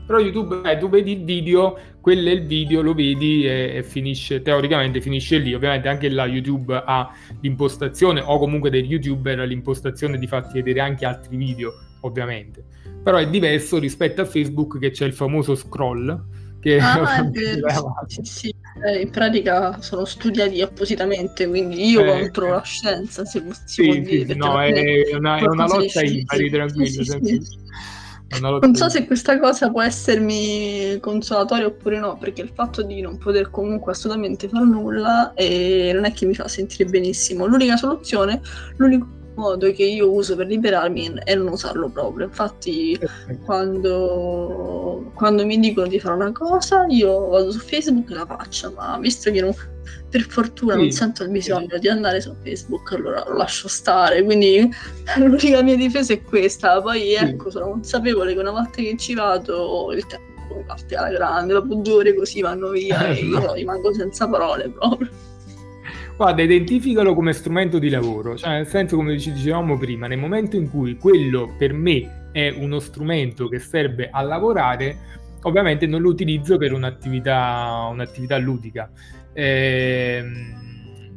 però YouTube, eh, tu vedi il video, quello è il video, lo vedi e, e, finisce, teoricamente finisce lì. Ovviamente anche là YouTube ha l'impostazione, o comunque del YouTuber l'impostazione di farti vedere anche altri video, ovviamente. Però è diverso rispetto a Facebook che c'è il famoso scroll. Che ah, sì, sì. Eh, in pratica sono studiati appositamente, quindi io eh, contro la scienza, se si sì, può dire. No, è una, è una lotta impari, tranquillo. tranquillo. Non so se questa cosa può essermi consolatoria oppure no, perché il fatto di non poter comunque assolutamente fare nulla eh, non è che mi fa sentire benissimo. L'unica soluzione, l'unico modo che io uso per liberarmi è non usarlo proprio. Infatti, quando, quando mi dicono di fare una cosa, io vado su Facebook e la faccio, ma visto che non per fortuna sì. non sento il bisogno di andare su Facebook, allora lo lascio stare, quindi l'unica mia difesa è questa, poi sì. ecco sono consapevole che una volta che ci vado il tempo mi parte alla grande, dopo due ore così vanno via e io rimango senza parole proprio. Guarda, identificalo come strumento di lavoro, cioè nel senso come ci dicevamo prima, nel momento in cui quello per me è uno strumento che serve a lavorare, ovviamente non lo utilizzo per un'attività, un'attività ludica. Eh,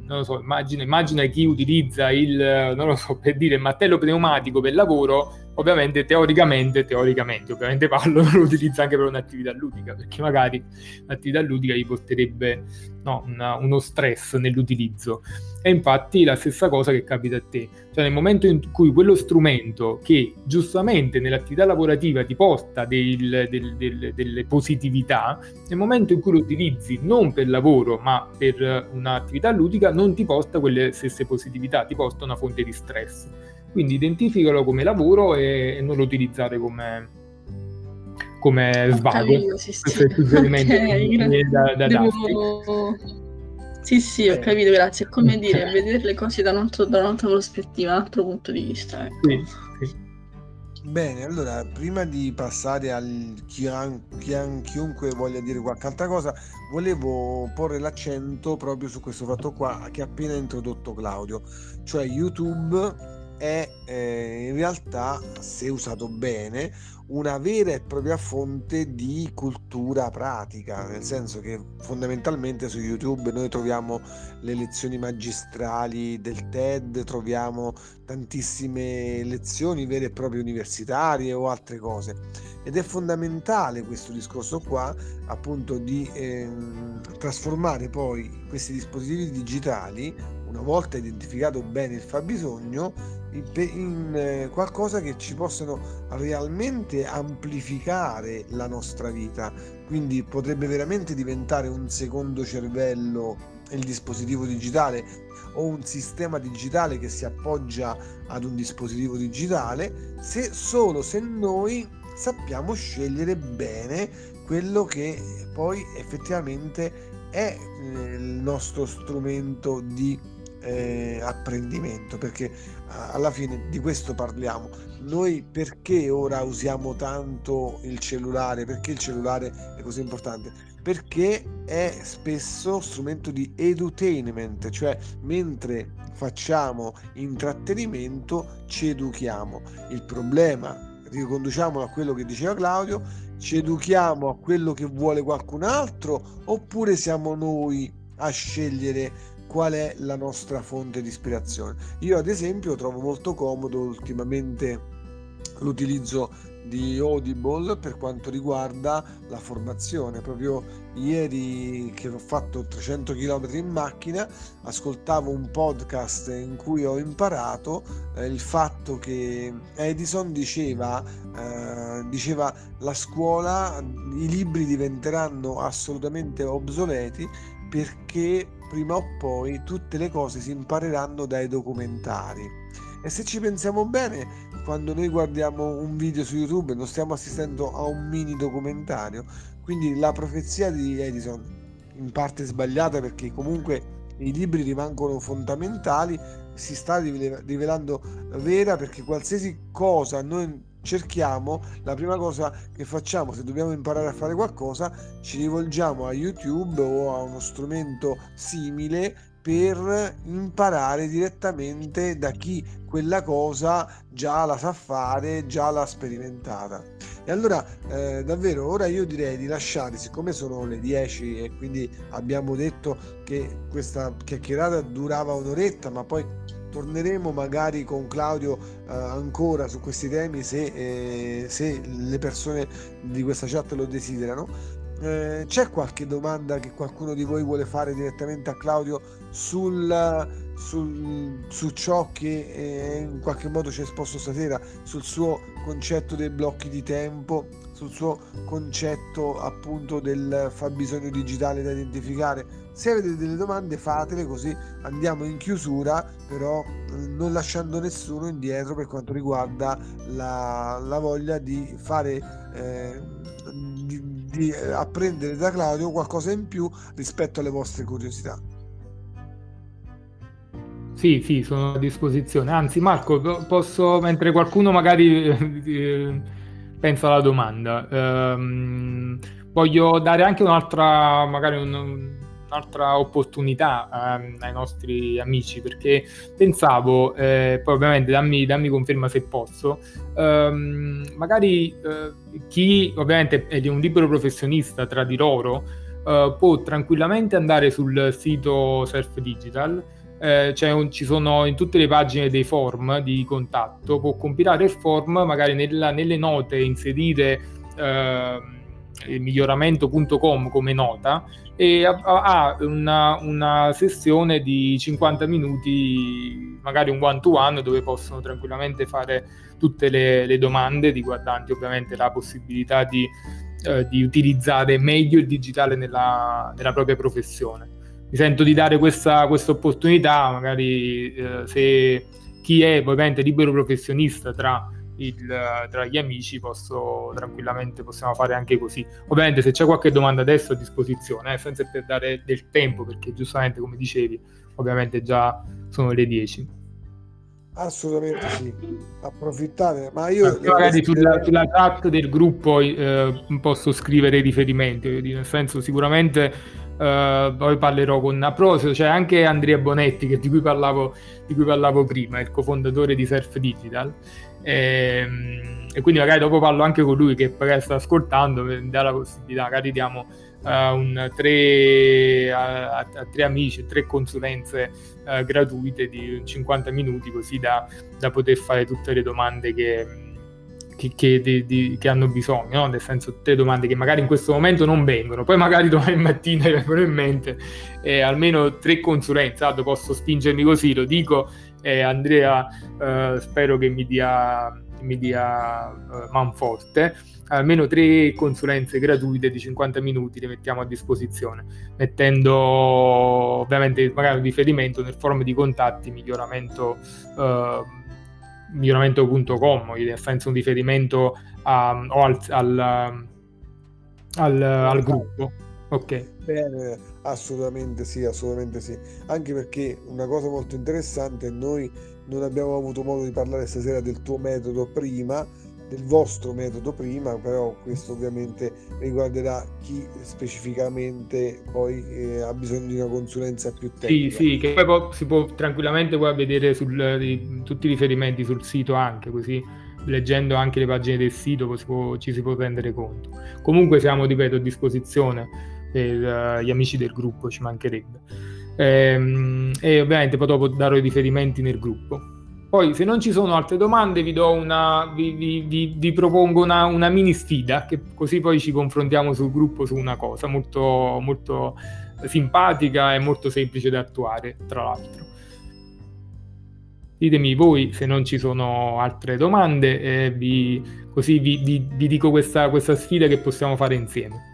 non lo so, immagina, immagina chi utilizza il, non lo so, per dire, martello pneumatico per lavoro, ovviamente teoricamente, teoricamente, ovviamente Paolo lo utilizza anche per un'attività ludica, perché magari l'attività ludica gli porterebbe no, una, uno stress nell'utilizzo. E infatti la stessa cosa che capita a te, cioè nel momento in cui quello strumento che giustamente nell'attività lavorativa ti porta del, del, del, delle positività, nel momento in cui lo utilizzi non per lavoro ma per un'attività ludica, non ti porta quelle stesse positività, ti porta una fonte di stress. Quindi identificalo come lavoro e, e non lo utilizzare come, come svago. Capito, sì, sì. okay, da, da Devo... Sì, sì, ho eh. capito, grazie. È come dire, vedere le cose da, un altro, da un'altra prospettiva, un altro punto di vista. Ecco. Sì, sì. Bene, allora, prima di passare al chian, chian, chiunque voglia dire qualche altra cosa, volevo porre l'accento proprio su questo fatto qua che ha appena introdotto Claudio, cioè YouTube è eh, in realtà, se usato bene, una vera e propria fonte di cultura pratica, nel senso che fondamentalmente su YouTube noi troviamo le lezioni magistrali del TED, troviamo tantissime lezioni vere e proprie universitarie o altre cose. Ed è fondamentale questo discorso qua appunto di eh, trasformare poi questi dispositivi digitali una volta identificato bene il fabbisogno in, eh, qualcosa che ci possano realmente amplificare la nostra vita. Quindi potrebbe veramente diventare un secondo cervello il dispositivo digitale o un sistema digitale che si appoggia ad un dispositivo digitale. Se solo se noi sappiamo scegliere bene quello che poi effettivamente è eh, il nostro strumento di eh, apprendimento perché alla fine di questo parliamo. Noi perché ora usiamo tanto il cellulare? Perché il cellulare è così importante? Perché è spesso strumento di edutainment cioè mentre facciamo intrattenimento ci educhiamo. Il problema riconduciamolo a quello che diceva Claudio ci educhiamo a quello che vuole qualcun altro oppure siamo noi a scegliere qual è la nostra fonte di ispirazione. Io ad esempio trovo molto comodo ultimamente l'utilizzo di Audible per quanto riguarda la formazione. Proprio ieri che ho fatto 300 km in macchina, ascoltavo un podcast in cui ho imparato eh, il fatto che Edison diceva, eh, diceva la scuola, i libri diventeranno assolutamente obsoleti perché prima o poi tutte le cose si impareranno dai documentari. E se ci pensiamo bene, quando noi guardiamo un video su YouTube non stiamo assistendo a un mini documentario. Quindi la profezia di Edison, in parte sbagliata perché comunque i libri rimangono fondamentali, si sta rivelando vera perché qualsiasi cosa noi cerchiamo, la prima cosa che facciamo se dobbiamo imparare a fare qualcosa, ci rivolgiamo a YouTube o a uno strumento simile per imparare direttamente da chi quella cosa già la sa fare, già l'ha sperimentata. E allora eh, davvero ora io direi di lasciare, siccome sono le 10 e quindi abbiamo detto che questa chiacchierata durava un'oretta, ma poi torneremo magari con Claudio eh, ancora su questi temi se, eh, se, le persone di questa chat lo desiderano. Eh, c'è qualche domanda che qualcuno di voi vuole fare direttamente a Claudio sul, sul, su ciò che eh, in qualche modo ci ha esposto stasera, sul suo concetto dei blocchi di tempo, sul suo concetto appunto del fabbisogno digitale da identificare? Se avete delle domande fatele così andiamo in chiusura, però eh, non lasciando nessuno indietro per quanto riguarda la, la voglia di fare eh, di eh, apprendere da Claudio qualcosa in più rispetto alle vostre curiosità. Sì, sì, sono a disposizione. Anzi, Marco, posso, mentre qualcuno magari eh, eh, pensa alla domanda, ehm, voglio dare anche un'altra, magari un, un'altra opportunità ehm, ai nostri amici, perché pensavo, eh, poi ovviamente dammi, dammi, conferma se posso, ehm, magari eh, chi ovviamente è di un libero professionista tra di loro eh, può tranquillamente andare sul sito Surf Digital eh, un, ci sono in tutte le pagine dei form di contatto, può compilare il form, magari nella, nelle note inserire eh, miglioramento.com come nota e ha, ha una, una, sessione di 50 minuti, magari un one to one, dove possono tranquillamente fare tutte le, le domande riguardanti ovviamente la possibilità di, eh, di utilizzare meglio il digitale nella, nella propria professione. Mi sento di dare questa, questa opportunità, magari eh, se chi è ovviamente libero professionista tra, il, tra, gli amici posso tranquillamente possiamo fare anche così. Ovviamente se c'è qualche domanda adesso a disposizione, eh, senza per dare del tempo, perché giustamente come dicevi, ovviamente già sono le 10. Assolutamente sì, approfittare. Ma io magari sulla, sulla, chat del gruppo eh, posso scrivere riferimenti, nel senso sicuramente Uh, poi parlerò con Aprosio, c'è cioè anche Andrea Bonetti che, di, cui parlavo, di, cui parlavo, prima, il cofondatore di Surf Digital. E, ehm, e, quindi magari dopo parlo anche con lui che magari sta ascoltando, mi dà la possibilità, magari diamo uh, un, tre, a, a, tre amici, tre consulenze uh, gratuite di 50 minuti così da, da poter fare tutte le domande che che, che, di, di, che hanno bisogno, no? nel senso tutte le domande che magari in questo momento non vengono, poi magari domani mattina vengono in mente eh, almeno tre consulenze, ah, posso spingermi così, lo dico, eh, Andrea eh, spero che mi dia, mi dia eh, manforte, almeno tre consulenze gratuite di 50 minuti le mettiamo a disposizione, mettendo ovviamente magari un riferimento nel forum di contatti, miglioramento eh, miglioramento.com, nel senso un riferimento a, o al, al, al, al gruppo. Ok. Bene, assolutamente sì, assolutamente sì. Anche perché una cosa molto interessante, noi non abbiamo avuto modo di parlare stasera del tuo metodo prima, del vostro metodo prima, però questo ovviamente riguarderà chi specificamente poi eh, ha bisogno di una consulenza più tecnica. Sì, sì, che poi si può tranquillamente poi vedere sul, di, tutti i riferimenti sul sito anche, così leggendo anche le pagine del sito si può, ci si può rendere conto. Comunque siamo, ripeto, a disposizione per uh, gli amici del gruppo, ci mancherebbe. Ehm, e ovviamente poi dopo darò i riferimenti nel gruppo. Poi, se non ci sono altre domande, vi, una, vi, vi, vi, propongo una, una, mini sfida, che così poi ci confrontiamo sul gruppo su una cosa molto, molto simpatica e molto semplice da attuare, tra l'altro. Ditemi voi se non ci sono altre domande, e così vi, dico questa, questa sfida che possiamo fare insieme.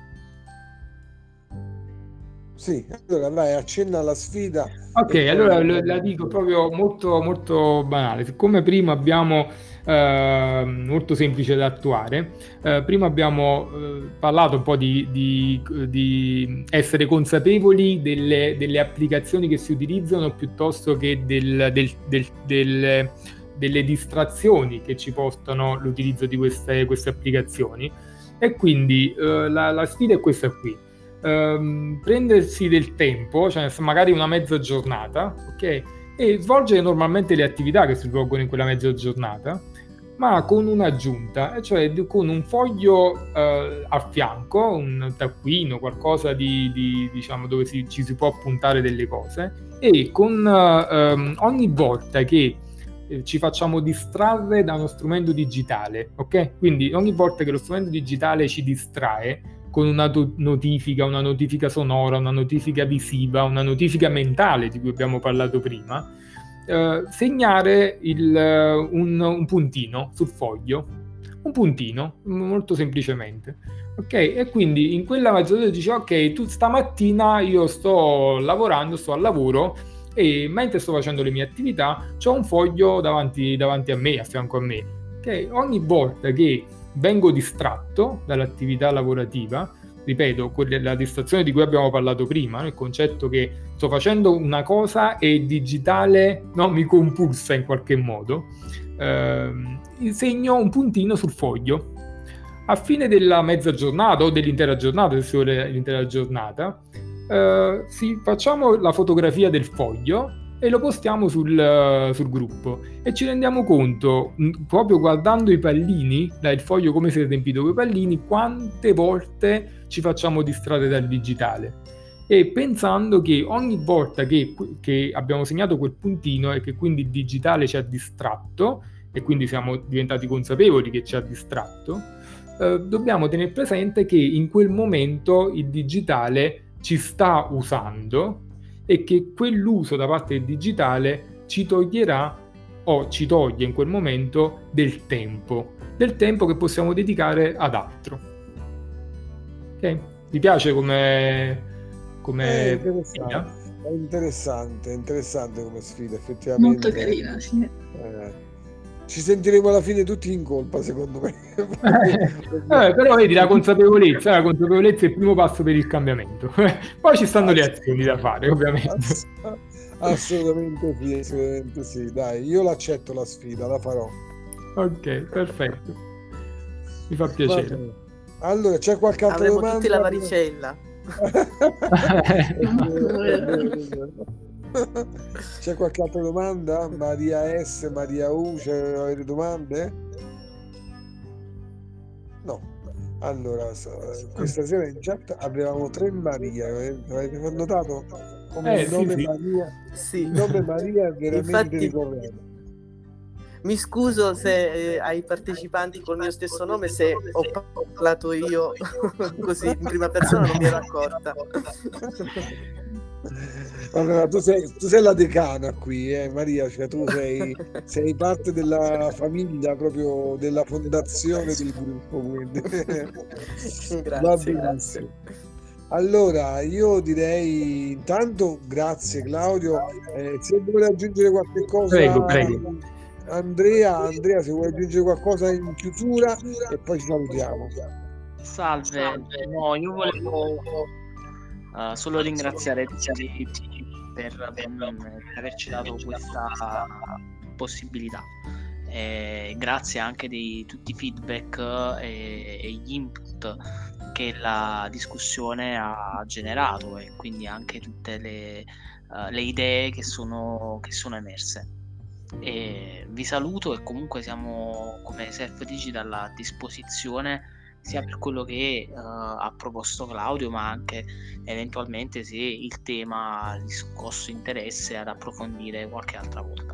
Sì, allora vai, accenna alla sfida. Ok, allora poi... la dico proprio molto, molto banale. Siccome prima abbiamo eh, molto semplice da attuare, eh, prima abbiamo eh, parlato un po' di, di, di essere consapevoli delle, delle, applicazioni che si utilizzano piuttosto che del, del, del, del delle distrazioni che ci portano l'utilizzo di queste, queste applicazioni. E quindi eh, la, la sfida è questa qui ehm, prendersi del tempo, cioè magari una mezza giornata, ok? E svolgere normalmente le attività che si svolgono in quella mezza giornata, ma con un'aggiunta, cioè con un foglio eh, a fianco, un taccuino, qualcosa di, di diciamo dove si, ci si può appuntare delle cose e con ehm, ogni volta che eh, ci facciamo distrarre da uno strumento digitale, ok? Quindi ogni volta che lo strumento digitale ci distrae, con una notifica, una notifica sonora, una notifica visiva, una notifica mentale di cui abbiamo parlato prima, eh, segnare il, un, un, puntino sul foglio, un puntino, molto semplicemente. Ok, e quindi in quella mezz'ora dice ok, tu stamattina io sto lavorando, sto al lavoro e mentre sto facendo le mie attività ho un foglio davanti, davanti a me, a fianco a me. Ok, ogni volta che vengo distratto dall'attività lavorativa, ripeto, la distrazione di cui abbiamo parlato prima, il concetto che sto facendo una cosa e il digitale no, mi compulsa in qualche modo, eh, segno un puntino sul foglio. A fine della mezza giornata o dell'intera giornata, se si vuole l'intera giornata, eh, sì, facciamo la fotografia del foglio e lo postiamo sul, sul, gruppo e ci rendiamo conto, proprio guardando i pallini, il foglio come si è riempito con i pallini, quante volte ci facciamo distrarre dal digitale. E pensando che ogni volta che, che abbiamo segnato quel puntino e che quindi il digitale ci ha distratto, e quindi siamo diventati consapevoli che ci ha distratto, eh, dobbiamo tenere presente che in quel momento il digitale ci sta usando e che quell'uso da parte del digitale ci toglierà o ci toglie in quel momento del tempo, del tempo che possiamo dedicare ad altro. Ok? Ti piace come, come è interessante, è interessante, interessante come sfida, effettivamente. Molto carina, sì. Eh ci sentiremo alla fine tutti in colpa, secondo me. eh, però vedi la consapevolezza, la consapevolezza è il primo passo per il cambiamento. Poi ci stanno le azioni da fare, ovviamente. Ass- assolutamente sì, assolutamente sì. Dai, io l'accetto la sfida, la farò. Ok, perfetto. Mi fa piacere. Allora, c'è qualche altra Avremo domanda? tutti la varicella. C'è qualche altra domanda? Maria S, Maria U, avete domande? No. Allora, questa sera in chat avevamo tre Maria, avete notato? Come eh, il nome sì, sì. Maria, Sì. il nome Maria è veramente Infatti- ricorrente. Mi scuso se eh, ai partecipanti col mio stesso nome se ho parlato io così in prima persona non mi ero accorta. Allora, tu, sei, tu sei la decana qui, eh, Maria, cioè tu sei, sei parte della famiglia, proprio della fondazione del gruppo. Quindi. Grazie, grazie. Allora, io direi intanto grazie Claudio. Eh, se vuole aggiungere qualche cosa, Prego, prego. Andrea, Andrea, se vuole aggiungere qualcosa in chiusura e poi ci salutiamo. Salve, no, io volevo eh, solo ringraziare tutti per, per averci dato questa possibilità. E grazie anche di tutti i feedback e, e gli input che la discussione ha generato e quindi anche tutte le, eh, le idee che sono, che sono emerse. E vi saluto e comunque siamo come Self Digital a disposizione sia per quello che uh, ha proposto Claudio, ma anche eventualmente se il tema ha riscosso interesse ad approfondire qualche altra volta.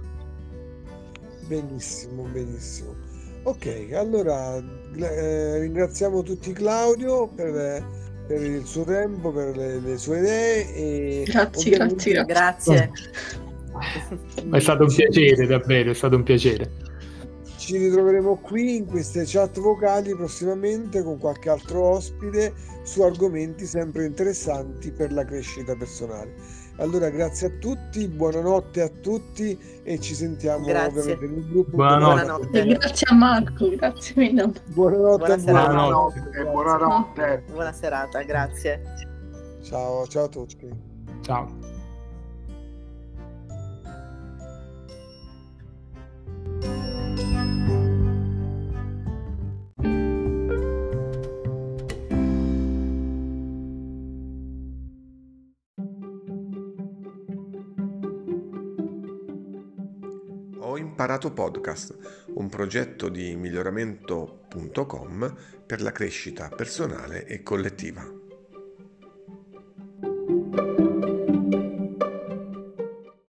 Benissimo, benissimo. Ok, allora eh, ringraziamo tutti Claudio per, per il suo tempo, per le, le sue idee. E Grazie, ovviamente- grazie, grazie. Grazie. È stato un piacere, davvero, è stato un piacere. Ci ritroveremo qui in queste chat vocali prossimamente con qualche altro ospite su argomenti sempre interessanti per la crescita personale. Allora, grazie a tutti, buonanotte a tutti e ci sentiamo Grazie. ovviamente nel gruppo. Buonanotte. Buonanotte. Grazie a Marco, grazie mille. Buonanotte. Buonasera. Buonanotte, buonanotte. Buona serata, grazie. Ciao, ciao a tutti. Ciao. Ho imparato podcast, un progetto di miglioramento.com per la crescita personale e collettiva.